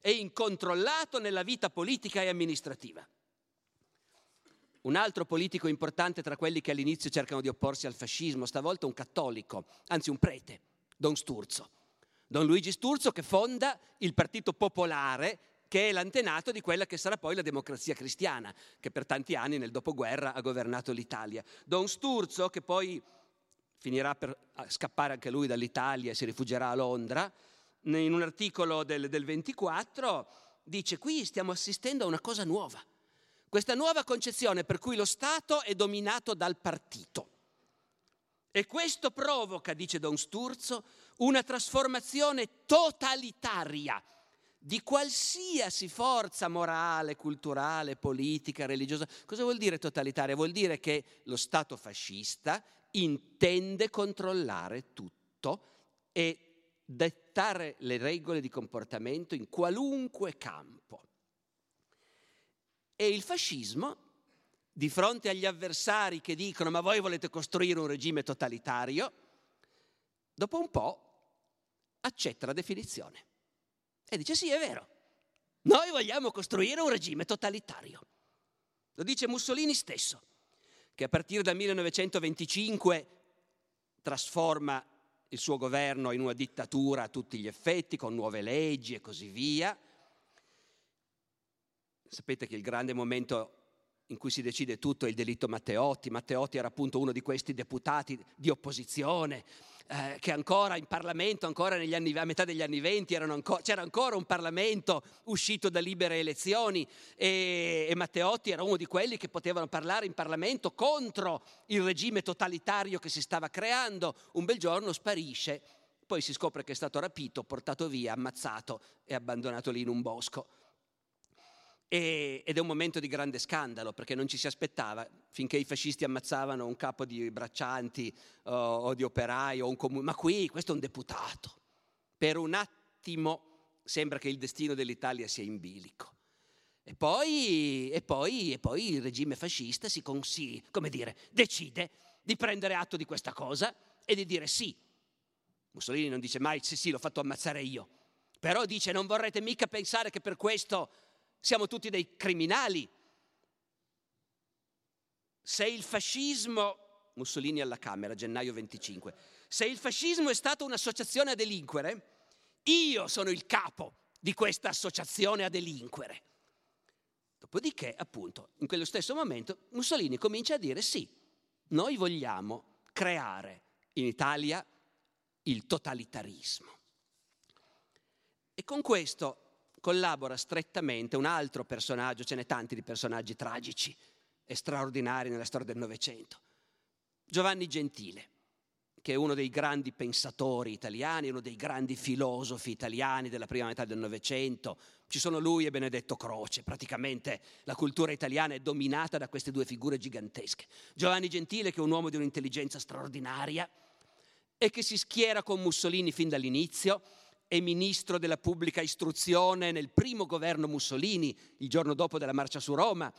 e incontrollato nella vita politica e amministrativa. Un altro politico importante tra quelli che all'inizio cercano di opporsi al fascismo, stavolta un cattolico, anzi un prete, Don Sturzo. Don Luigi Sturzo che fonda il Partito Popolare, che è l'antenato di quella che sarà poi la democrazia cristiana, che per tanti anni nel dopoguerra ha governato l'Italia. Don Sturzo, che poi finirà per scappare anche lui dall'Italia e si rifugierà a Londra, in un articolo del, del 24 dice qui stiamo assistendo a una cosa nuova questa nuova concezione per cui lo Stato è dominato dal partito. E questo provoca, dice Don Sturzo, una trasformazione totalitaria di qualsiasi forza morale, culturale, politica, religiosa. Cosa vuol dire totalitaria? Vuol dire che lo Stato fascista intende controllare tutto e dettare le regole di comportamento in qualunque campo. E il fascismo, di fronte agli avversari che dicono ma voi volete costruire un regime totalitario, dopo un po' accetta la definizione e dice sì, è vero, noi vogliamo costruire un regime totalitario. Lo dice Mussolini stesso, che a partire dal 1925 trasforma il suo governo in una dittatura a tutti gli effetti, con nuove leggi e così via. Sapete che il grande momento in cui si decide tutto è il delitto Matteotti. Matteotti era appunto uno di questi deputati di opposizione eh, che ancora in Parlamento, ancora anni, a metà degli anni venti, c'era ancora un Parlamento uscito da libere elezioni e, e Matteotti era uno di quelli che potevano parlare in Parlamento contro il regime totalitario che si stava creando. Un bel giorno sparisce, poi si scopre che è stato rapito, portato via, ammazzato e abbandonato lì in un bosco. E, ed è un momento di grande scandalo perché non ci si aspettava finché i fascisti ammazzavano un capo di braccianti uh, o di operai o un comune, ma qui questo è un deputato. Per un attimo sembra che il destino dell'Italia sia in bilico. E poi, e poi, e poi il regime fascista si, consi, come dire, decide di prendere atto di questa cosa e di dire sì. Mussolini non dice mai sì sì l'ho fatto ammazzare io, però dice non vorrete mica pensare che per questo siamo tutti dei criminali. Se il fascismo, Mussolini alla Camera, gennaio 25, se il fascismo è stato un'associazione a delinquere, io sono il capo di questa associazione a delinquere. Dopodiché, appunto, in quello stesso momento, Mussolini comincia a dire sì, noi vogliamo creare in Italia il totalitarismo. E con questo collabora strettamente un altro personaggio, ce n'è tanti di personaggi tragici e straordinari nella storia del Novecento, Giovanni Gentile, che è uno dei grandi pensatori italiani, uno dei grandi filosofi italiani della prima metà del Novecento. Ci sono lui e Benedetto Croce, praticamente la cultura italiana è dominata da queste due figure gigantesche. Giovanni Gentile, che è un uomo di un'intelligenza straordinaria e che si schiera con Mussolini fin dall'inizio, è ministro della pubblica istruzione nel primo governo Mussolini, il giorno dopo della marcia su Roma,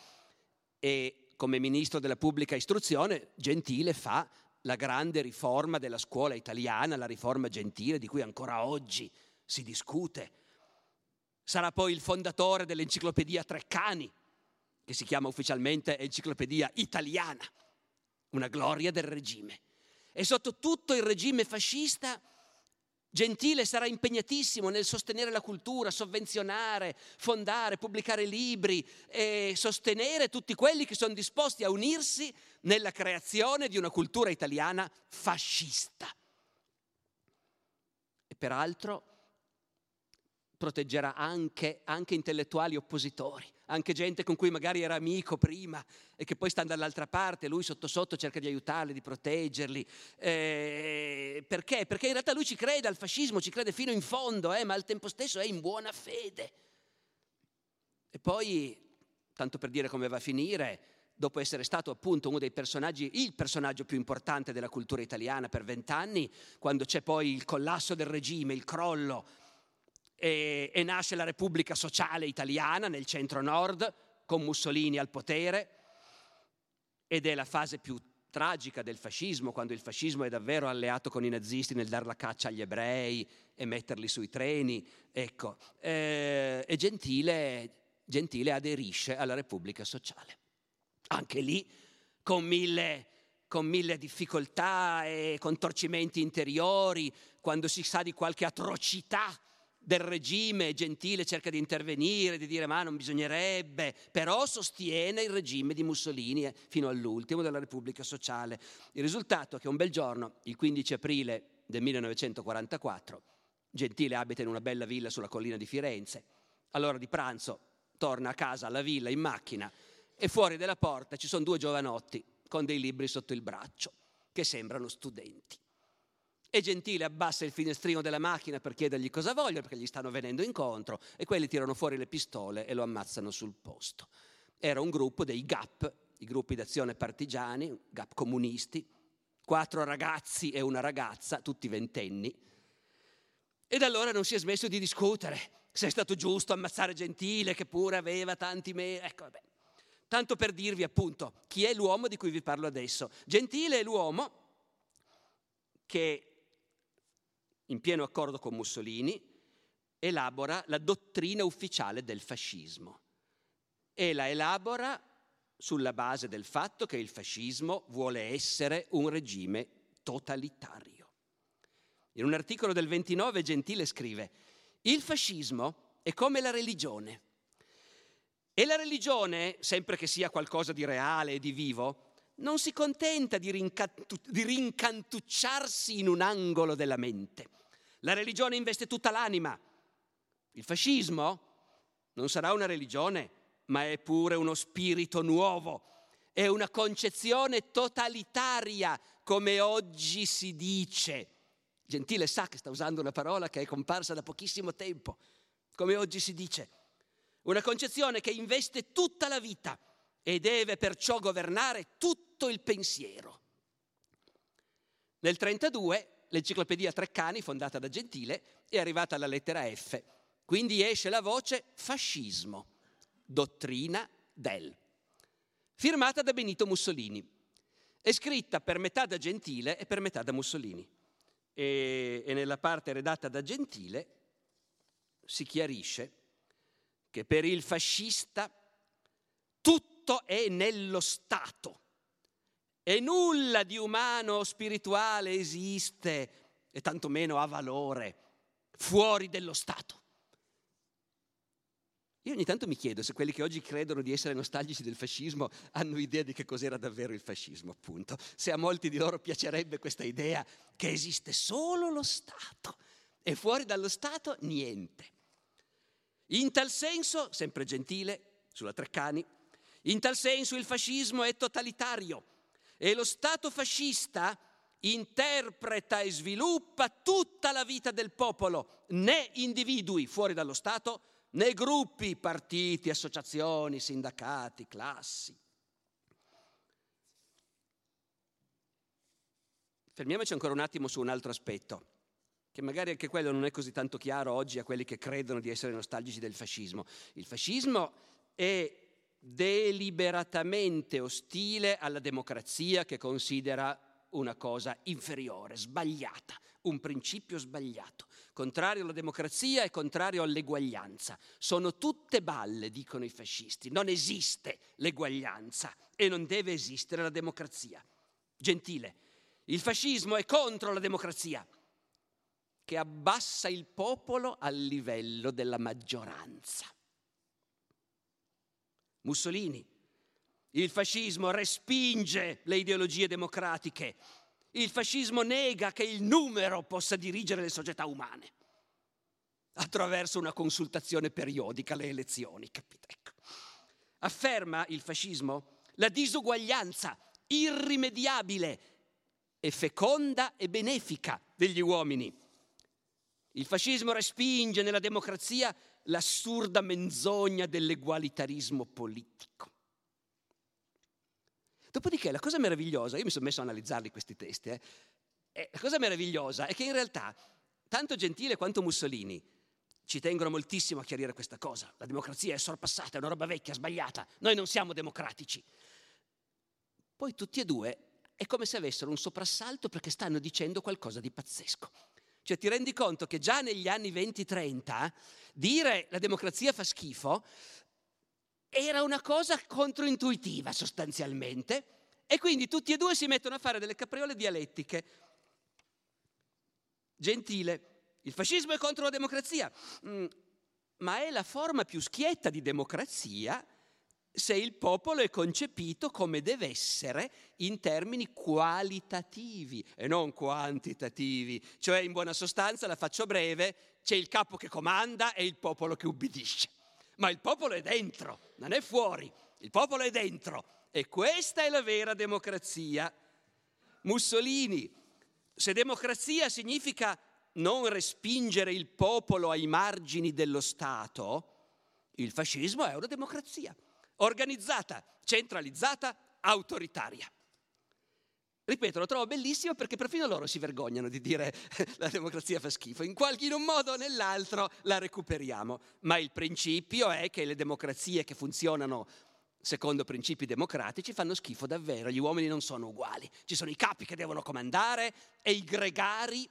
e come ministro della pubblica istruzione Gentile fa la grande riforma della scuola italiana, la riforma gentile di cui ancora oggi si discute. Sarà poi il fondatore dell'enciclopedia Treccani, che si chiama ufficialmente Enciclopedia Italiana, una gloria del regime. E sotto tutto il regime fascista Gentile sarà impegnatissimo nel sostenere la cultura, sovvenzionare, fondare, pubblicare libri e sostenere tutti quelli che sono disposti a unirsi nella creazione di una cultura italiana fascista. E peraltro proteggerà anche, anche, intellettuali oppositori, anche gente con cui magari era amico prima e che poi sta dall'altra parte, lui sotto sotto cerca di aiutarli, di proteggerli. Eh, perché? Perché in realtà lui ci crede al fascismo, ci crede fino in fondo, eh, ma al tempo stesso è in buona fede. E poi, tanto per dire come va a finire, dopo essere stato appunto uno dei personaggi, il personaggio più importante della cultura italiana per vent'anni, quando c'è poi il collasso del regime, il crollo, e, e nasce la Repubblica Sociale Italiana nel centro-nord, con Mussolini al potere, ed è la fase più tragica del fascismo, quando il fascismo è davvero alleato con i nazisti nel dar la caccia agli ebrei e metterli sui treni. Ecco, eh, e Gentile, Gentile aderisce alla Repubblica Sociale. Anche lì con mille, con mille difficoltà e contorcimenti interiori, quando si sa di qualche atrocità del regime Gentile cerca di intervenire, di dire ma non bisognerebbe, però sostiene il regime di Mussolini eh, fino all'ultimo della Repubblica Sociale. Il risultato è che un bel giorno, il 15 aprile del 1944, Gentile abita in una bella villa sulla collina di Firenze. All'ora di pranzo torna a casa alla villa in macchina e fuori dalla porta ci sono due giovanotti con dei libri sotto il braccio che sembrano studenti. E Gentile abbassa il finestrino della macchina per chiedergli cosa vogliono, perché gli stanno venendo incontro, e quelli tirano fuori le pistole e lo ammazzano sul posto. Era un gruppo dei GAP, i gruppi d'azione partigiani, GAP comunisti, quattro ragazzi e una ragazza, tutti ventenni. E da allora non si è smesso di discutere se è stato giusto ammazzare Gentile, che pure aveva tanti me. Ecco, vabbè. Tanto per dirvi appunto chi è l'uomo di cui vi parlo adesso. Gentile è l'uomo che in pieno accordo con Mussolini, elabora la dottrina ufficiale del fascismo e la elabora sulla base del fatto che il fascismo vuole essere un regime totalitario. In un articolo del 29 Gentile scrive, il fascismo è come la religione. E la religione, sempre che sia qualcosa di reale e di vivo, non si contenta di, rincantu- di rincantucciarsi in un angolo della mente. La religione investe tutta l'anima. Il fascismo non sarà una religione, ma è pure uno spirito nuovo. È una concezione totalitaria, come oggi si dice. Gentile sa che sta usando una parola che è comparsa da pochissimo tempo, come oggi si dice. Una concezione che investe tutta la vita e deve perciò governare tutto il pensiero. Nel 1932 l'enciclopedia Treccani, fondata da Gentile, è arrivata alla lettera F. Quindi esce la voce fascismo, dottrina del, firmata da Benito Mussolini. È scritta per metà da Gentile e per metà da Mussolini. E, e nella parte redatta da Gentile si chiarisce che per il fascista tutto è nello Stato e nulla di umano o spirituale esiste, e tantomeno ha valore, fuori dello Stato. Io ogni tanto mi chiedo se quelli che oggi credono di essere nostalgici del fascismo hanno idea di che cos'era davvero il fascismo, appunto. Se a molti di loro piacerebbe questa idea che esiste solo lo Stato e fuori dallo Stato niente. In tal senso, sempre gentile, sulla Treccani, in tal senso il fascismo è totalitario e lo Stato fascista interpreta e sviluppa tutta la vita del popolo, né individui fuori dallo Stato, né gruppi, partiti, associazioni, sindacati, classi. Fermiamoci ancora un attimo su un altro aspetto, che magari anche quello non è così tanto chiaro oggi a quelli che credono di essere nostalgici del fascismo. Il fascismo è deliberatamente ostile alla democrazia che considera una cosa inferiore, sbagliata, un principio sbagliato, contrario alla democrazia e contrario all'eguaglianza. Sono tutte balle, dicono i fascisti, non esiste l'eguaglianza e non deve esistere la democrazia. Gentile, il fascismo è contro la democrazia, che abbassa il popolo al livello della maggioranza. Mussolini. Il fascismo respinge le ideologie democratiche. Il fascismo nega che il numero possa dirigere le società umane attraverso una consultazione periodica alle elezioni, capite? Ecco. Afferma il fascismo la disuguaglianza irrimediabile e feconda e benefica degli uomini. Il fascismo respinge nella democrazia l'assurda menzogna dell'egualitarismo politico. Dopodiché la cosa meravigliosa, io mi sono messo a analizzarli questi testi, eh, e la cosa meravigliosa è che in realtà tanto Gentile quanto Mussolini ci tengono moltissimo a chiarire questa cosa. La democrazia è sorpassata, è una roba vecchia, sbagliata. Noi non siamo democratici. Poi tutti e due è come se avessero un soprassalto perché stanno dicendo qualcosa di pazzesco. Cioè ti rendi conto che già negli anni 20-30 dire la democrazia fa schifo era una cosa controintuitiva sostanzialmente e quindi tutti e due si mettono a fare delle capriole dialettiche. Gentile, il fascismo è contro la democrazia, mm, ma è la forma più schietta di democrazia se il popolo è concepito come deve essere in termini qualitativi e non quantitativi. Cioè, in buona sostanza, la faccio breve, c'è il capo che comanda e il popolo che ubbidisce. Ma il popolo è dentro, non è fuori, il popolo è dentro. E questa è la vera democrazia. Mussolini, se democrazia significa non respingere il popolo ai margini dello Stato, il fascismo è una democrazia organizzata, centralizzata, autoritaria. Ripeto, lo trovo bellissimo perché perfino loro si vergognano di dire (laughs) la democrazia fa schifo. In, qualche, in un modo o nell'altro la recuperiamo. Ma il principio è che le democrazie che funzionano secondo principi democratici fanno schifo davvero. Gli uomini non sono uguali. Ci sono i capi che devono comandare e i gregari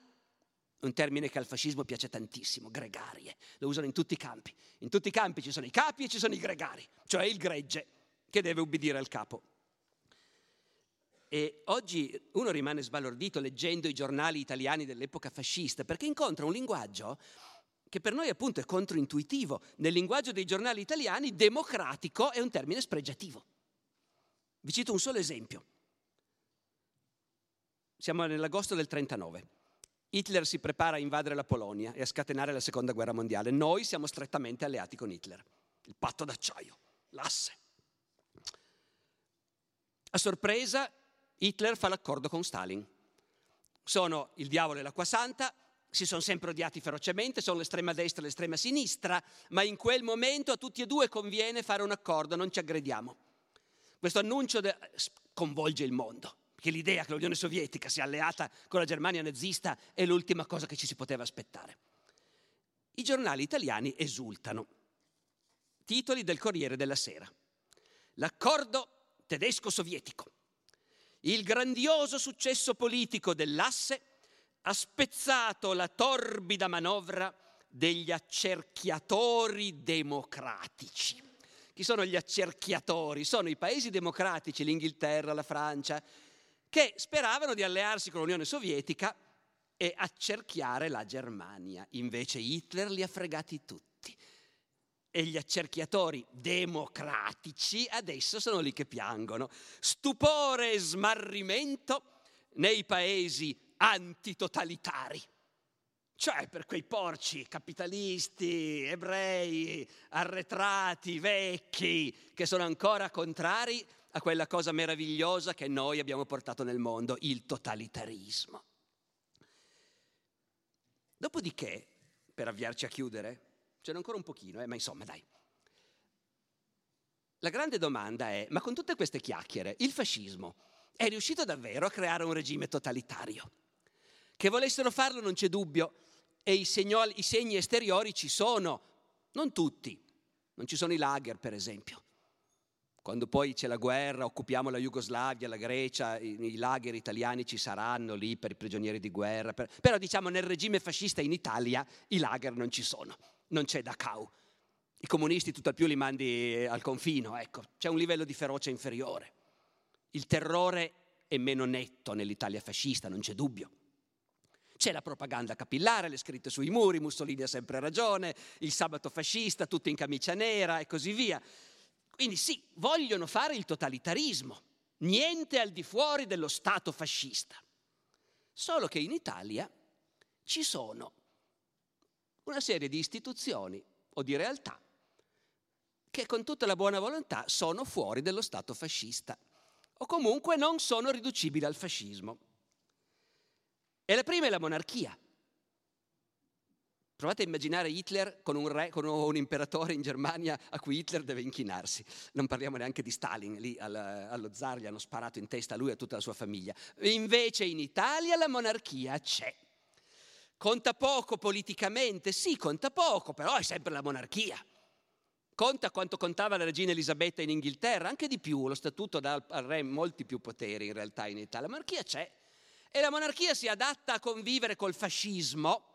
un termine che al fascismo piace tantissimo, gregarie, lo usano in tutti i campi. In tutti i campi ci sono i capi e ci sono i gregari, cioè il gregge che deve ubbidire al capo. E oggi uno rimane sbalordito leggendo i giornali italiani dell'epoca fascista perché incontra un linguaggio che per noi appunto è controintuitivo. Nel linguaggio dei giornali italiani democratico è un termine spregiativo. Vi cito un solo esempio. Siamo nell'agosto del 39. Hitler si prepara a invadere la Polonia e a scatenare la seconda guerra mondiale. Noi siamo strettamente alleati con Hitler. Il patto d'acciaio, l'asse. A sorpresa, Hitler fa l'accordo con Stalin. Sono il diavolo e l'acqua santa, si sono sempre odiati ferocemente, sono l'estrema destra e l'estrema sinistra, ma in quel momento a tutti e due conviene fare un accordo, non ci aggrediamo. Questo annuncio de- sconvolge il mondo che l'idea che l'Unione Sovietica sia alleata con la Germania nazista è l'ultima cosa che ci si poteva aspettare. I giornali italiani esultano. Titoli del Corriere della Sera. L'accordo tedesco-sovietico. Il grandioso successo politico dell'asse ha spezzato la torbida manovra degli accerchiatori democratici. Chi sono gli accerchiatori? Sono i paesi democratici, l'Inghilterra, la Francia, che speravano di allearsi con l'Unione Sovietica e accerchiare la Germania. Invece Hitler li ha fregati tutti. E gli accerchiatori democratici adesso sono lì che piangono. Stupore e smarrimento nei paesi antitotalitari. Cioè per quei porci capitalisti, ebrei, arretrati, vecchi, che sono ancora contrari a quella cosa meravigliosa che noi abbiamo portato nel mondo, il totalitarismo. Dopodiché, per avviarci a chiudere, ce n'è ancora un pochino, eh, ma insomma dai. La grande domanda è, ma con tutte queste chiacchiere, il fascismo è riuscito davvero a creare un regime totalitario? Che volessero farlo non c'è dubbio e i, segnali, i segni esteriori ci sono, non tutti, non ci sono i lager per esempio, quando poi c'è la guerra, occupiamo la Jugoslavia, la Grecia, i, i lager italiani ci saranno lì per i prigionieri di guerra. Per... Però diciamo nel regime fascista in Italia i lager non ci sono, non c'è Dachau. I comunisti tutt'al più li mandi eh, al confino, ecco, c'è un livello di ferocia inferiore. Il terrore è meno netto nell'Italia fascista, non c'è dubbio. C'è la propaganda capillare, le scritte sui muri, Mussolini ha sempre ragione, il sabato fascista, tutto in camicia nera e così via. Quindi sì, vogliono fare il totalitarismo, niente al di fuori dello Stato fascista. Solo che in Italia ci sono una serie di istituzioni o di realtà che con tutta la buona volontà sono fuori dello Stato fascista o comunque non sono riducibili al fascismo. E la prima è la monarchia. Provate a immaginare Hitler con un re, con un imperatore in Germania a cui Hitler deve inchinarsi. Non parliamo neanche di Stalin, lì allo zar gli hanno sparato in testa lui e a tutta la sua famiglia. Invece in Italia la monarchia c'è. Conta poco politicamente, sì, conta poco, però è sempre la monarchia. Conta quanto contava la regina Elisabetta in Inghilterra, anche di più, lo statuto dà al re molti più poteri in realtà in Italia. La monarchia c'è e la monarchia si adatta a convivere col fascismo,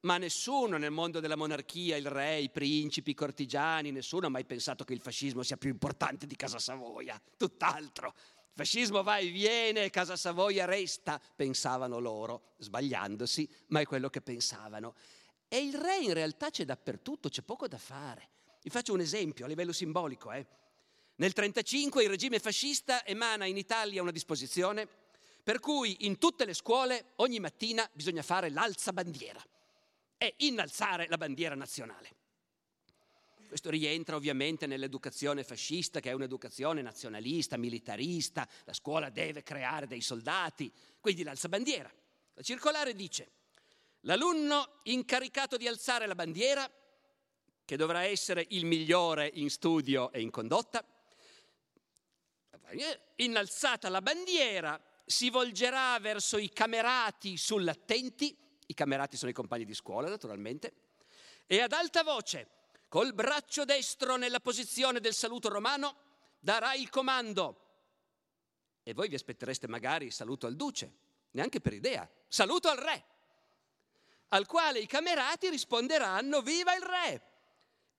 ma nessuno nel mondo della monarchia, il re, i principi, i cortigiani, nessuno ha mai pensato che il fascismo sia più importante di Casa Savoia, tutt'altro. Il fascismo va e viene Casa Savoia resta, pensavano loro, sbagliandosi, ma è quello che pensavano. E il re in realtà c'è dappertutto, c'è poco da fare. Vi faccio un esempio a livello simbolico. Eh. Nel 1935 il regime fascista emana in Italia una disposizione per cui in tutte le scuole ogni mattina bisogna fare l'alza bandiera e innalzare la bandiera nazionale. Questo rientra ovviamente nell'educazione fascista, che è un'educazione nazionalista, militarista, la scuola deve creare dei soldati, quindi l'alza bandiera. La circolare dice, l'alunno incaricato di alzare la bandiera, che dovrà essere il migliore in studio e in condotta, innalzata la bandiera, si volgerà verso i camerati sull'attenti, i camerati sono i compagni di scuola naturalmente, e ad alta voce, col braccio destro nella posizione del saluto romano, darà il comando. E voi vi aspettereste magari saluto al duce, neanche per idea, saluto al re, al quale i camerati risponderanno viva il re.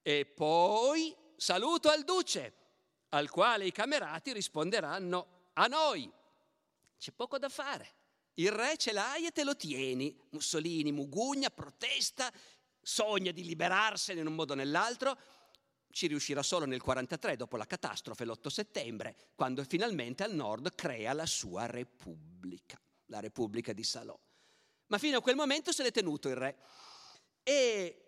E poi saluto al duce, al quale i camerati risponderanno a noi. C'è poco da fare. Il re ce l'hai e te lo tieni. Mussolini mugugna, protesta, sogna di liberarsene in un modo o nell'altro. Ci riuscirà solo nel 1943, dopo la catastrofe, l'8 settembre, quando finalmente al nord crea la sua repubblica, la Repubblica di Salò. Ma fino a quel momento se l'è tenuto il re. E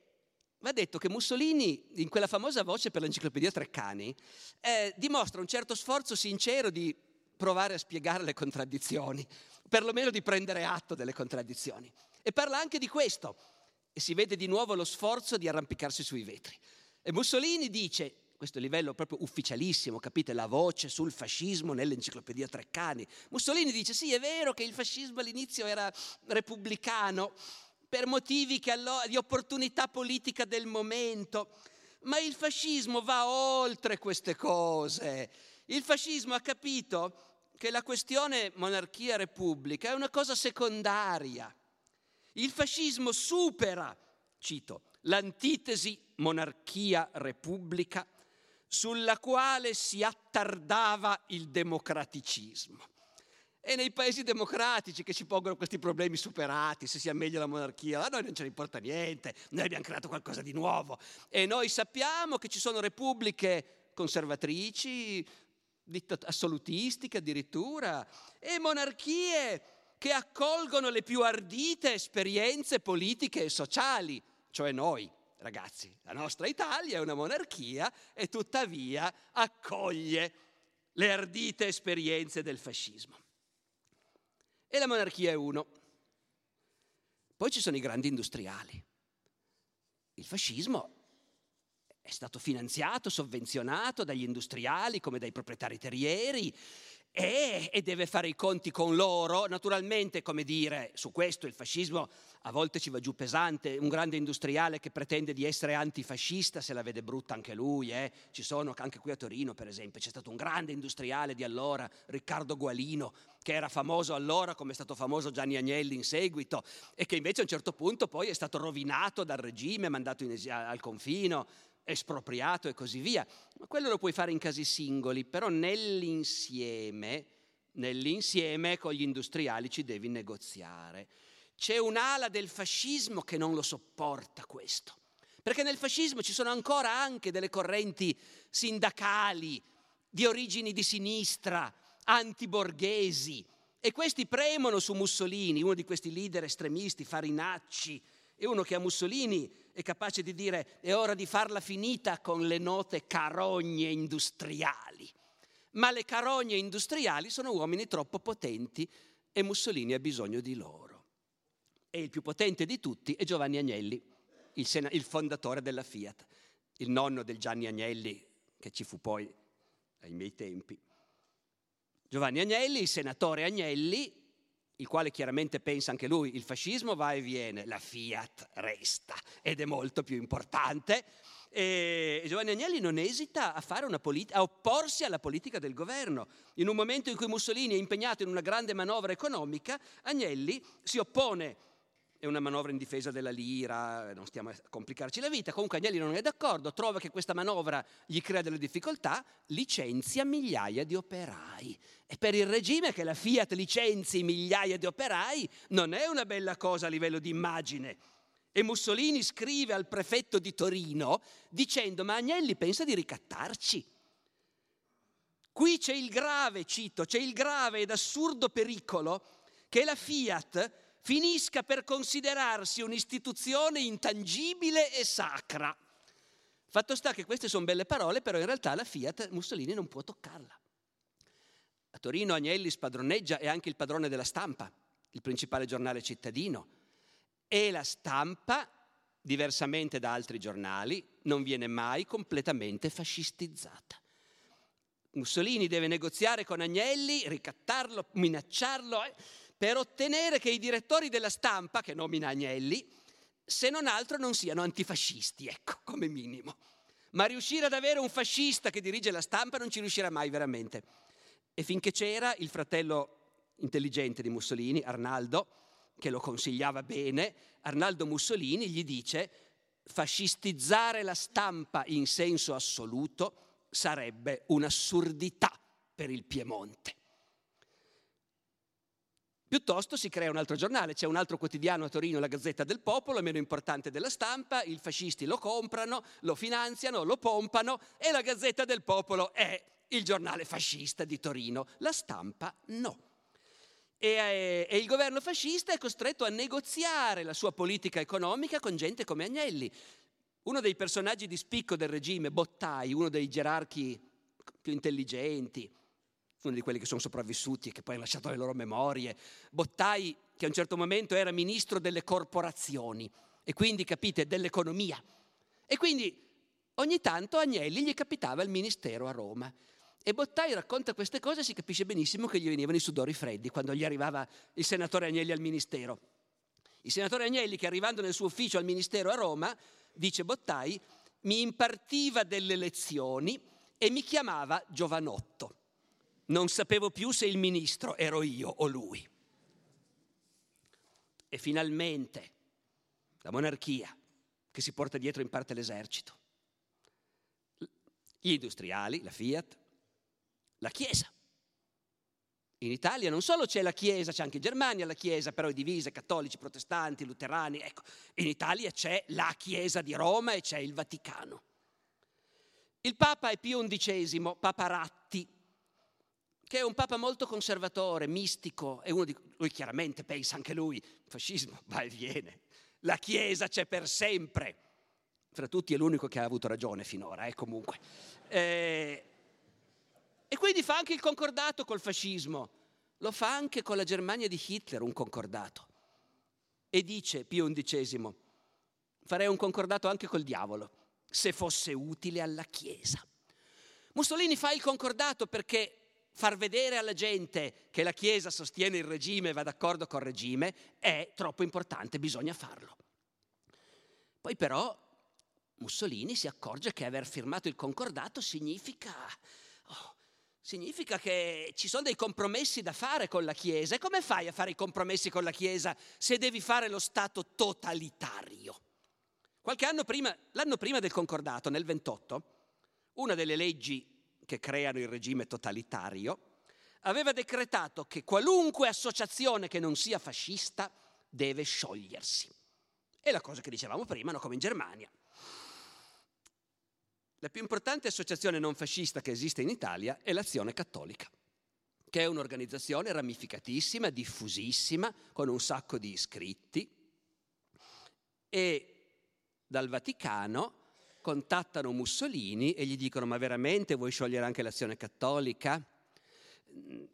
va detto che Mussolini, in quella famosa voce per l'enciclopedia Treccani, eh, dimostra un certo sforzo sincero di provare a spiegare le contraddizioni perlomeno di prendere atto delle contraddizioni. E parla anche di questo. E si vede di nuovo lo sforzo di arrampicarsi sui vetri. E Mussolini dice, questo livello proprio ufficialissimo, capite, la voce sul fascismo nell'enciclopedia Treccani. Mussolini dice, sì, è vero che il fascismo all'inizio era repubblicano per motivi allora, di opportunità politica del momento, ma il fascismo va oltre queste cose. Il fascismo ha capito che la questione monarchia-repubblica è una cosa secondaria. Il fascismo supera, cito, l'antitesi monarchia-repubblica sulla quale si attardava il democraticismo. E nei paesi democratici che ci pongono questi problemi superati, se sia meglio la monarchia, a noi non ce ne importa niente, noi abbiamo creato qualcosa di nuovo. E noi sappiamo che ci sono repubbliche conservatrici, assolutistiche addirittura, e monarchie che accolgono le più ardite esperienze politiche e sociali, cioè noi, ragazzi. La nostra Italia è una monarchia e tuttavia accoglie le ardite esperienze del fascismo. E la monarchia è uno. Poi ci sono i grandi industriali. Il fascismo è stato finanziato, sovvenzionato dagli industriali come dai proprietari terrieri e, e, deve fare i conti con loro. Naturalmente, come dire, su questo il fascismo a volte ci va giù pesante. Un grande industriale che pretende di essere antifascista se la vede brutta anche lui. Eh. Ci sono anche qui a Torino, per esempio, c'è stato un grande industriale di allora, Riccardo Gualino, che era famoso allora come è stato famoso Gianni Agnelli in seguito e che invece a un certo punto poi è stato rovinato dal regime, mandato in, al confino espropriato e così via. Ma quello lo puoi fare in casi singoli, però nell'insieme, nell'insieme con gli industriali ci devi negoziare. C'è un'ala del fascismo che non lo sopporta questo, perché nel fascismo ci sono ancora anche delle correnti sindacali di origini di sinistra, antiborghesi, e questi premono su Mussolini, uno di questi leader estremisti, Farinacci, e uno che a Mussolini è capace di dire è ora di farla finita con le note carogne industriali. Ma le carogne industriali sono uomini troppo potenti e Mussolini ha bisogno di loro. E il più potente di tutti è Giovanni Agnelli, il, sena- il fondatore della Fiat, il nonno del Gianni Agnelli che ci fu poi ai miei tempi. Giovanni Agnelli, il senatore Agnelli, il quale chiaramente pensa anche lui, il fascismo va e viene, la Fiat resta ed è molto più importante. E Giovanni Agnelli non esita a, polit- a, opporsi alla politica del governo. In un momento in cui Mussolini è impegnato in una grande manovra economica, Agnelli si oppone è una manovra in difesa della lira, non stiamo a complicarci la vita, comunque Agnelli non è d'accordo, trova che questa manovra gli crea delle difficoltà, licenzia migliaia di operai. E per il regime che la Fiat licenzi migliaia di operai non è una bella cosa a livello di immagine. E Mussolini scrive al prefetto di Torino dicendo ma Agnelli pensa di ricattarci. Qui c'è il grave, cito, c'è il grave ed assurdo pericolo che la Fiat finisca per considerarsi un'istituzione intangibile e sacra. Fatto sta che queste sono belle parole, però in realtà la Fiat Mussolini non può toccarla. A Torino Agnelli spadroneggia è anche il padrone della stampa, il principale giornale cittadino. E la stampa, diversamente da altri giornali, non viene mai completamente fascistizzata. Mussolini deve negoziare con Agnelli, ricattarlo, minacciarlo. Eh per ottenere che i direttori della stampa, che nomina Agnelli, se non altro non siano antifascisti, ecco, come minimo. Ma riuscire ad avere un fascista che dirige la stampa non ci riuscirà mai veramente. E finché c'era il fratello intelligente di Mussolini, Arnaldo, che lo consigliava bene, Arnaldo Mussolini gli dice fascistizzare la stampa in senso assoluto sarebbe un'assurdità per il Piemonte. Piuttosto si crea un altro giornale, c'è un altro quotidiano a Torino, la Gazzetta del Popolo, meno importante della stampa, i fascisti lo comprano, lo finanziano, lo pompano e la Gazzetta del Popolo è il giornale fascista di Torino, la stampa no. E, eh, e, il governo fascista è costretto a negoziare la sua politica economica con gente come Agnelli. Uno dei personaggi di spicco del regime, Bottai, uno dei gerarchi più intelligenti, uno di quelli che sono sopravvissuti e che poi hanno lasciato le loro memorie, Bottai che a un certo momento era ministro delle corporazioni e quindi, capite, dell'economia. E quindi ogni tanto Agnelli gli capitava il ministero a Roma. E Bottai racconta queste cose e si capisce benissimo che gli venivano i sudori freddi quando gli arrivava il senatore Agnelli al ministero. Il senatore Agnelli che arrivando nel suo ufficio al ministero a Roma, dice Bottai, mi impartiva delle lezioni e mi chiamava giovanotto. Non sapevo più se il ministro ero io o lui. E finalmente la monarchia che si porta dietro in parte l'esercito, gli industriali, la Fiat, la Chiesa. In Italia non solo c'è la Chiesa, c'è anche in Germania la Chiesa, però è divisa, cattolici, protestanti, luterani, ecco, in Italia c'è la Chiesa di Roma e c'è il Vaticano. Il Papa è Pio XI, Papa Ratti, che è un papa molto conservatore, mistico, e uno di lui chiaramente pensa anche lui, fascismo (laughs) va e viene, la Chiesa c'è per sempre. Fra tutti è l'unico che ha avuto ragione finora, eh, comunque. Eh, e quindi fa anche il concordato col fascismo, lo fa anche con la Germania di Hitler, un concordato. E dice Pio XI, farei un concordato anche col diavolo, se fosse utile alla Chiesa. Mussolini fa il concordato perché far vedere alla gente che la Chiesa sostiene il regime e va d'accordo col regime è troppo importante, bisogna farlo. Poi però Mussolini si accorge che aver firmato il concordato significa, oh, significa che ci sono dei compromessi da fare con la Chiesa. E come fai a fare i compromessi con la Chiesa se devi fare lo Stato totalitario? Qualche anno prima, l'anno prima del concordato, nel 28, una delle leggi che creano il regime totalitario, aveva decretato che qualunque associazione che non sia fascista deve sciogliersi. È la cosa che dicevamo prima, no? come in Germania. La più importante associazione non fascista che esiste in Italia è l'Azione Cattolica, che è un'organizzazione ramificatissima, diffusissima, con un sacco di iscritti e dal Vaticano contattano Mussolini e gli dicono ma veramente vuoi sciogliere anche l'azione cattolica?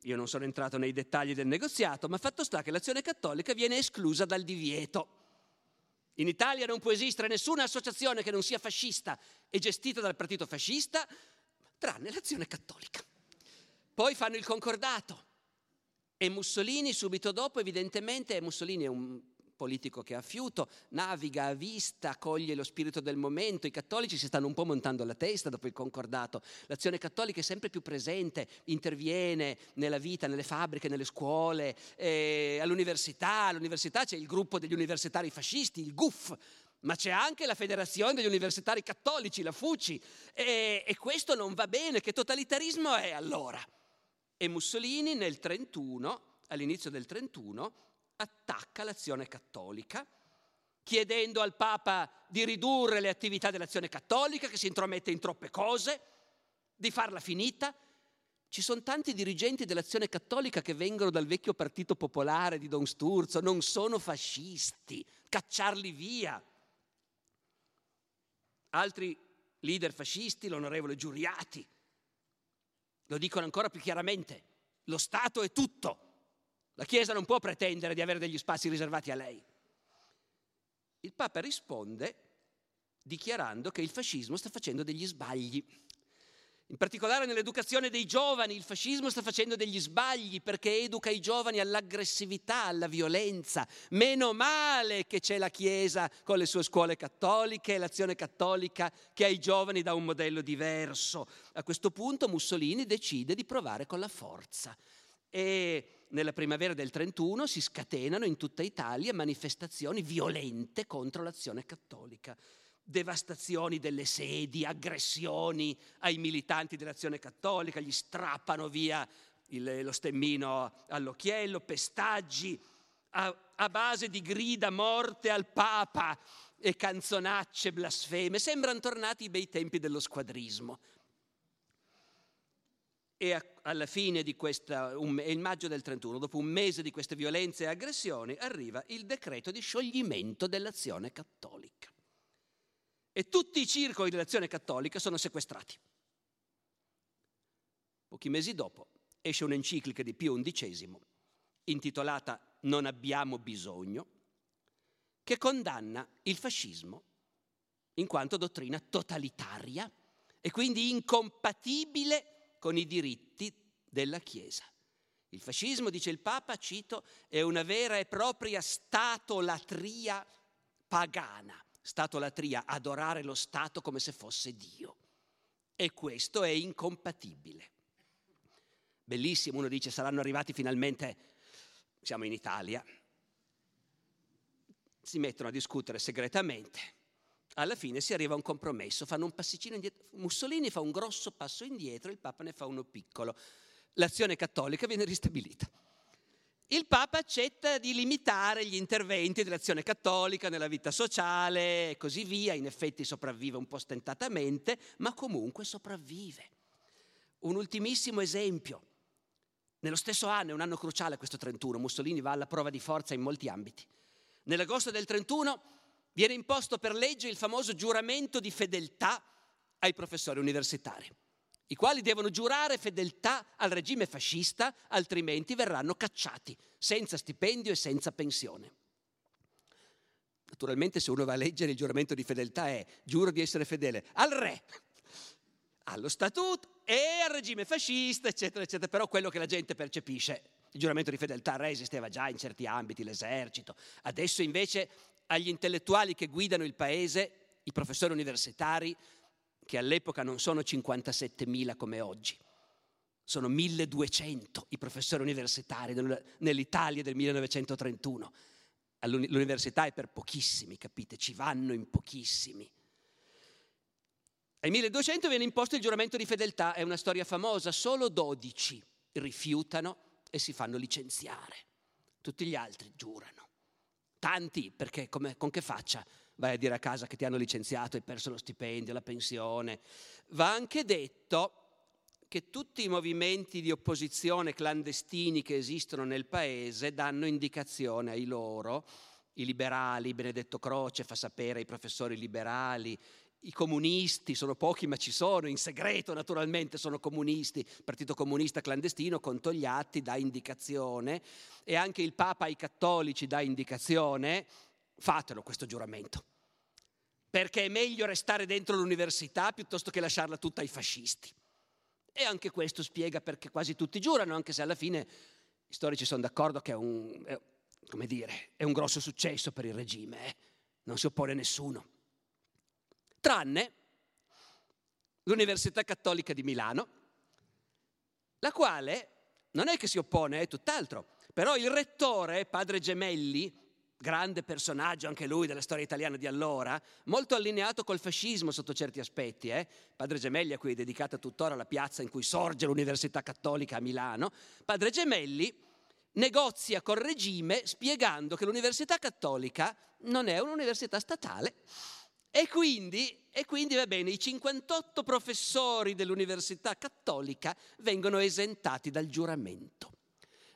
io non sono entrato nei dettagli del negoziato, ma fatto sta che l'azione cattolica viene esclusa dal divieto. In Italia non può esistere nessuna associazione che non sia fascista e gestita dal partito fascista, tranne l'azione cattolica. Poi fanno il concordato e Mussolini subito dopo, evidentemente, Mussolini è un politico che ha fiuto, naviga a vista, coglie lo spirito del momento, i cattolici si stanno un po' montando la testa dopo il concordato, l'azione cattolica è sempre più presente, interviene nella vita, nelle fabbriche, nelle scuole, eh, all'università, all'università c'è il gruppo degli universitari fascisti, il GUF, ma c'è anche la Federazione degli Universitari Cattolici, la FUCI, e, e questo non va bene, che totalitarismo è allora? E Mussolini nel 31, all'inizio del 31, attacca l'azione cattolica, chiedendo al Papa di ridurre le attività dell'azione cattolica, che si intromette in troppe cose, di farla finita. Ci sono tanti dirigenti dell'azione cattolica che vengono dal vecchio partito popolare di Don Sturzo, non sono fascisti, cacciarli via. Altri leader fascisti, l'onorevole Giuriati, lo dicono ancora più chiaramente, lo Stato è tutto, la Chiesa non può pretendere di avere degli spazi riservati a lei. Il Papa risponde dichiarando che il fascismo sta facendo degli sbagli. In particolare nell'educazione dei giovani il fascismo sta facendo degli sbagli perché educa i giovani all'aggressività, alla violenza. Meno male che c'è la Chiesa con le sue scuole cattoliche e l'azione cattolica che ai giovani dà un modello diverso. A questo punto Mussolini decide di provare con la forza e nella primavera del 31 si scatenano in tutta Italia manifestazioni violente contro l'azione cattolica devastazioni delle sedi, aggressioni ai militanti dell'azione cattolica, gli strappano via il, lo stemmino all'occhiello, pestaggi a, a base di grida morte al Papa e canzonacce blasfeme. Sembrano tornati i bei tempi dello squadrismo. E a, alla fine di questa, un, il maggio del 31, dopo un mese di queste violenze e aggressioni, arriva il decreto di scioglimento dell'azione cattolica e tutti i circoli dell'azione cattolica sono sequestrati. Pochi mesi dopo esce un'enciclica di Pio XI intitolata Non abbiamo bisogno, che condanna il fascismo in quanto dottrina totalitaria e quindi incompatibile con i diritti della Chiesa. Il fascismo, dice il Papa, cito, è una vera e propria statolatria pagana statolatria, adorare lo Stato come se fosse Dio. E questo è incompatibile. Bellissimo, uno dice saranno arrivati finalmente, siamo in Italia, si mettono a discutere segretamente, alla fine si arriva a un compromesso, fanno un passiccino indietro, Mussolini fa un grosso passo indietro, il Papa ne fa uno piccolo, l'azione cattolica viene ristabilita il Papa accetta di limitare gli interventi dell'azione cattolica nella vita sociale e così via, in effetti sopravvive un po' stentatamente, ma comunque sopravvive. Un ultimissimo esempio. Nello stesso anno, è un anno cruciale questo 31, Mussolini va alla prova di forza in molti ambiti. Nell'agosto del 31 viene imposto per legge il famoso giuramento di fedeltà ai professori universitari i quali devono giurare fedeltà al regime fascista, altrimenti verranno cacciati, senza stipendio e senza pensione. Naturalmente se uno va a leggere il giuramento di fedeltà è giuro di essere fedele al re, allo statuto e al regime fascista, eccetera, eccetera, però quello che la gente percepisce, il giuramento di fedeltà al re esisteva già in certi ambiti, l'esercito, adesso invece agli intellettuali che guidano il paese, i professori universitari, che all'epoca non sono 57.000 come oggi, sono 1.200 i professori universitari nell'Italia del 1931. L'università è per pochissimi, capite? Ci vanno in pochissimi. Ai 1200 viene imposto il giuramento di fedeltà, è una storia famosa, solo 12 rifiutano e si fanno licenziare. Tutti gli altri giurano. Tanti, perché come, con che faccia vai a dire a casa che ti hanno licenziato, hai perso lo stipendio, la pensione. Va anche detto che tutti i movimenti di opposizione clandestini che esistono nel paese danno indicazione ai loro, i liberali, Benedetto Croce fa sapere ai professori liberali, i comunisti, sono pochi ma ci sono, in segreto naturalmente sono comunisti, Partito Comunista clandestino con Togliatti dà indicazione. E anche il Papa ai cattolici dà indicazione, fatelo questo giuramento, perché è meglio restare dentro l'università piuttosto che lasciarla tutta ai fascisti. E anche questo spiega perché quasi tutti giurano, anche se alla fine i storici sono d'accordo che è un, è, dire, è un grosso successo per il regime, eh? non si oppone nessuno tranne l'Università Cattolica di Milano, la quale non è che si oppone, è tutt'altro, però il rettore, padre Gemelli, grande personaggio anche lui della storia italiana di allora, molto allineato col fascismo sotto certi aspetti. Eh? Padre Gemelli, a cui è dedicata tuttora la piazza in cui sorge l'Università Cattolica a Milano, Padre Gemelli negozia col regime spiegando che l'Università Cattolica non è un'università statale e quindi, e quindi, va bene, i 58 professori dell'Università Cattolica vengono esentati dal giuramento.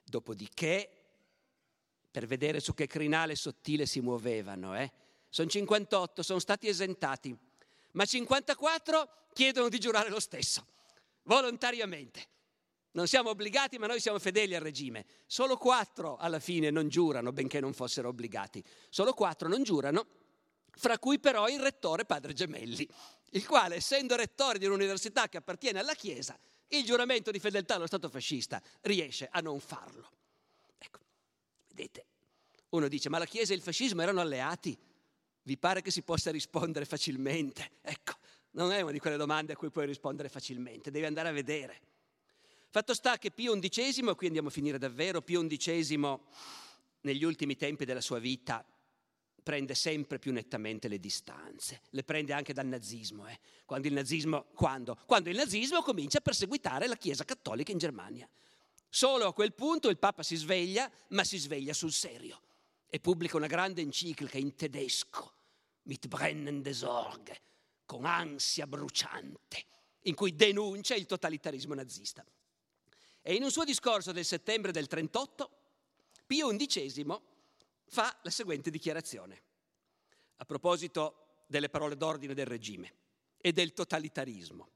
Dopodiché, per vedere su che crinale sottile si muovevano, eh, sono 58, sono stati esentati, ma 54 chiedono di giurare lo stesso, volontariamente. Non siamo obbligati, ma noi siamo fedeli al regime. Solo quattro alla fine non giurano, benché non fossero obbligati. Solo quattro non giurano fra cui però il rettore padre Gemelli, il quale, essendo rettore di un'università che appartiene alla Chiesa, il giuramento di fedeltà allo Stato fascista riesce a non farlo. Ecco, vedete, uno dice, ma la Chiesa e il fascismo erano alleati? Vi pare che si possa rispondere facilmente? Ecco, non è una di quelle domande a cui puoi rispondere facilmente, devi andare a vedere. Fatto sta che Pio XI, qui andiamo a finire davvero, Pio XI negli ultimi tempi della sua vita prende sempre più nettamente le distanze, le prende anche dal nazismo. Eh. Quando, il nazismo quando? quando il nazismo comincia a perseguitare la Chiesa cattolica in Germania. Solo a quel punto il Papa si sveglia, ma si sveglia sul serio e pubblica una grande enciclica in tedesco, mit brennende Sorge, con ansia bruciante, in cui denuncia il totalitarismo nazista. E in un suo discorso del settembre del 38, Pio XI fa la seguente dichiarazione a proposito delle parole d'ordine del regime e del totalitarismo.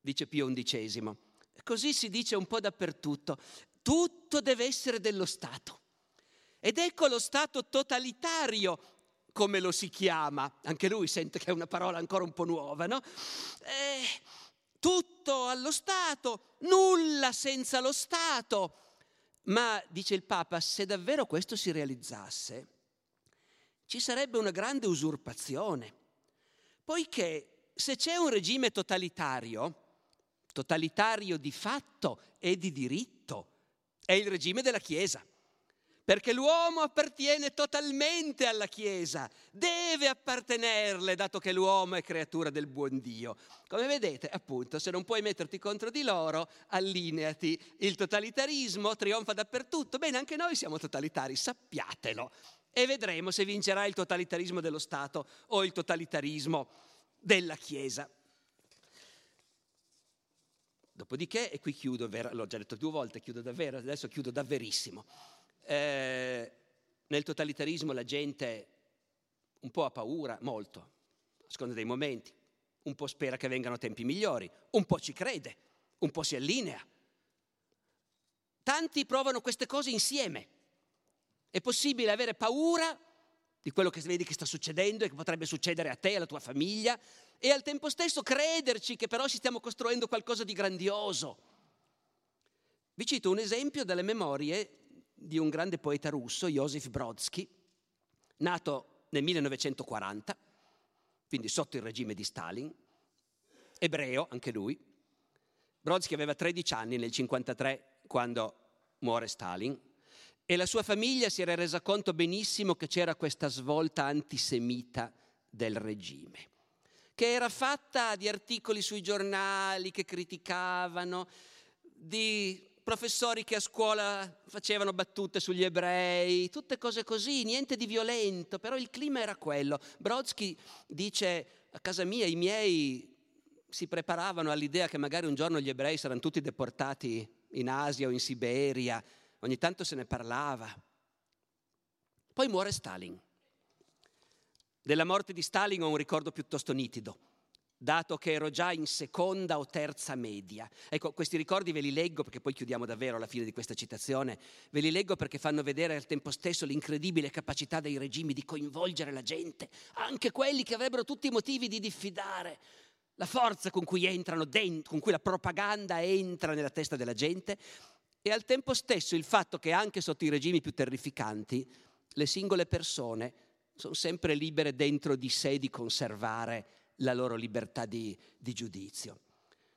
Dice Pio XI, così si dice un po' dappertutto, tutto deve essere dello Stato. Ed ecco lo Stato totalitario, come lo si chiama, anche lui sente che è una parola ancora un po' nuova, no? Eh, tutto allo Stato, nulla senza lo Stato, ma, dice il Papa, se davvero questo si realizzasse, ci sarebbe una grande usurpazione, poiché se c'è un regime totalitario, totalitario di fatto e di diritto, è il regime della Chiesa perché l'uomo appartiene totalmente alla Chiesa, deve appartenerle dato che l'uomo è creatura del buon Dio. Come vedete, appunto, se non puoi metterti contro di loro, allineati. Il totalitarismo trionfa dappertutto. Bene, anche noi siamo totalitari, sappiatelo. E vedremo se vincerà il totalitarismo dello Stato o il totalitarismo della Chiesa. Dopodiché, e qui chiudo, l'ho già detto due volte, chiudo davvero, adesso chiudo davverissimo. Eh, nel totalitarismo la gente un po' ha paura, molto, a seconda dei momenti, un po' spera che vengano tempi migliori, un po' ci crede, un po' si allinea. Tanti provano queste cose insieme. È possibile avere paura di quello che vedi che sta succedendo e che potrebbe succedere a te alla tua famiglia e al tempo stesso crederci che però ci stiamo costruendo qualcosa di grandioso. Vi cito un esempio dalle memorie di un grande poeta russo, Josef Brodsky, nato nel 1940, quindi sotto il regime di Stalin, ebreo anche lui. Brodsky aveva 13 anni nel 1953 quando muore Stalin e la sua famiglia si era resa conto benissimo che c'era questa svolta antisemita del regime, che era fatta di articoli sui giornali che criticavano, di professori che a scuola facevano battute sugli ebrei, tutte cose così, niente di violento, però il clima era quello. Brodsky dice a casa mia i miei si preparavano all'idea che magari un giorno gli ebrei saranno tutti deportati in Asia o in Siberia, ogni tanto se ne parlava. Poi muore Stalin. Della morte di Stalin ho un ricordo piuttosto nitido, dato che ero già in seconda o terza media. Ecco, questi ricordi ve li leggo perché poi chiudiamo davvero alla fine di questa citazione, ve li leggo perché fanno vedere al tempo stesso l'incredibile capacità dei regimi di coinvolgere la gente, anche quelli che avrebbero tutti i motivi di diffidare, la forza con cui entrano dentro, con cui la propaganda entra nella testa della gente e al tempo stesso il fatto che anche sotto i regimi più terrificanti le singole persone sono sempre libere dentro di sé di conservare la loro libertà di, di giudizio.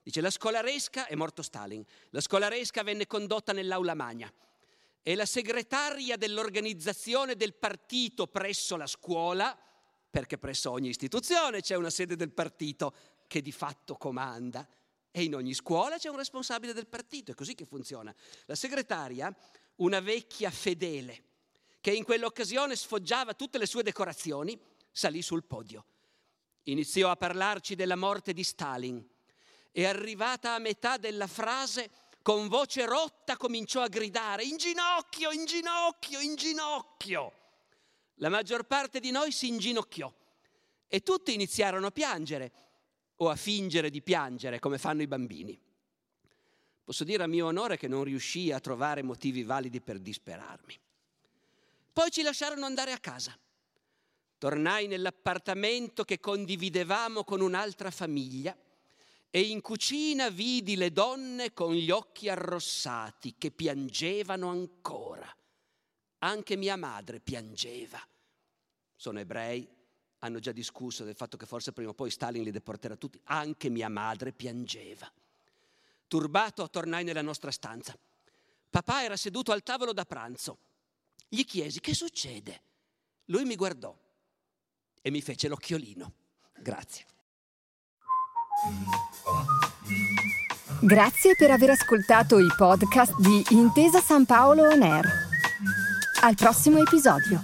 Dice, la scolaresca, è morto Stalin, la scolaresca venne condotta nell'aula magna e la segretaria dell'organizzazione del partito presso la scuola, perché presso ogni istituzione c'è una sede del partito che di fatto comanda, e in ogni scuola c'è un responsabile del partito, è così che funziona. La segretaria, una vecchia fedele, che in quell'occasione sfoggiava tutte le sue decorazioni, salì sul podio. Iniziò a parlarci della morte di Stalin e arrivata a metà della frase, con voce rotta cominciò a gridare in ginocchio, in ginocchio, in ginocchio. La maggior parte di noi si inginocchiò e tutti iniziarono a piangere o a fingere di piangere come fanno i bambini. Posso dire a mio onore che non riuscii a trovare motivi validi per disperarmi. Poi ci lasciarono andare a casa. Tornai nell'appartamento che condividevamo con un'altra famiglia e in cucina vidi le donne con gli occhi arrossati che piangevano ancora. Anche mia madre piangeva. Sono ebrei, hanno già discusso del fatto che forse prima o poi Stalin li deporterà tutti. Anche mia madre piangeva. Turbato tornai nella nostra stanza. Papà era seduto al tavolo da pranzo gli chiesi che succede. Lui mi guardò e mi fece l'occhiolino. Grazie. Grazie per aver ascoltato i podcast di Intesa San Paolo On Air. Al prossimo episodio.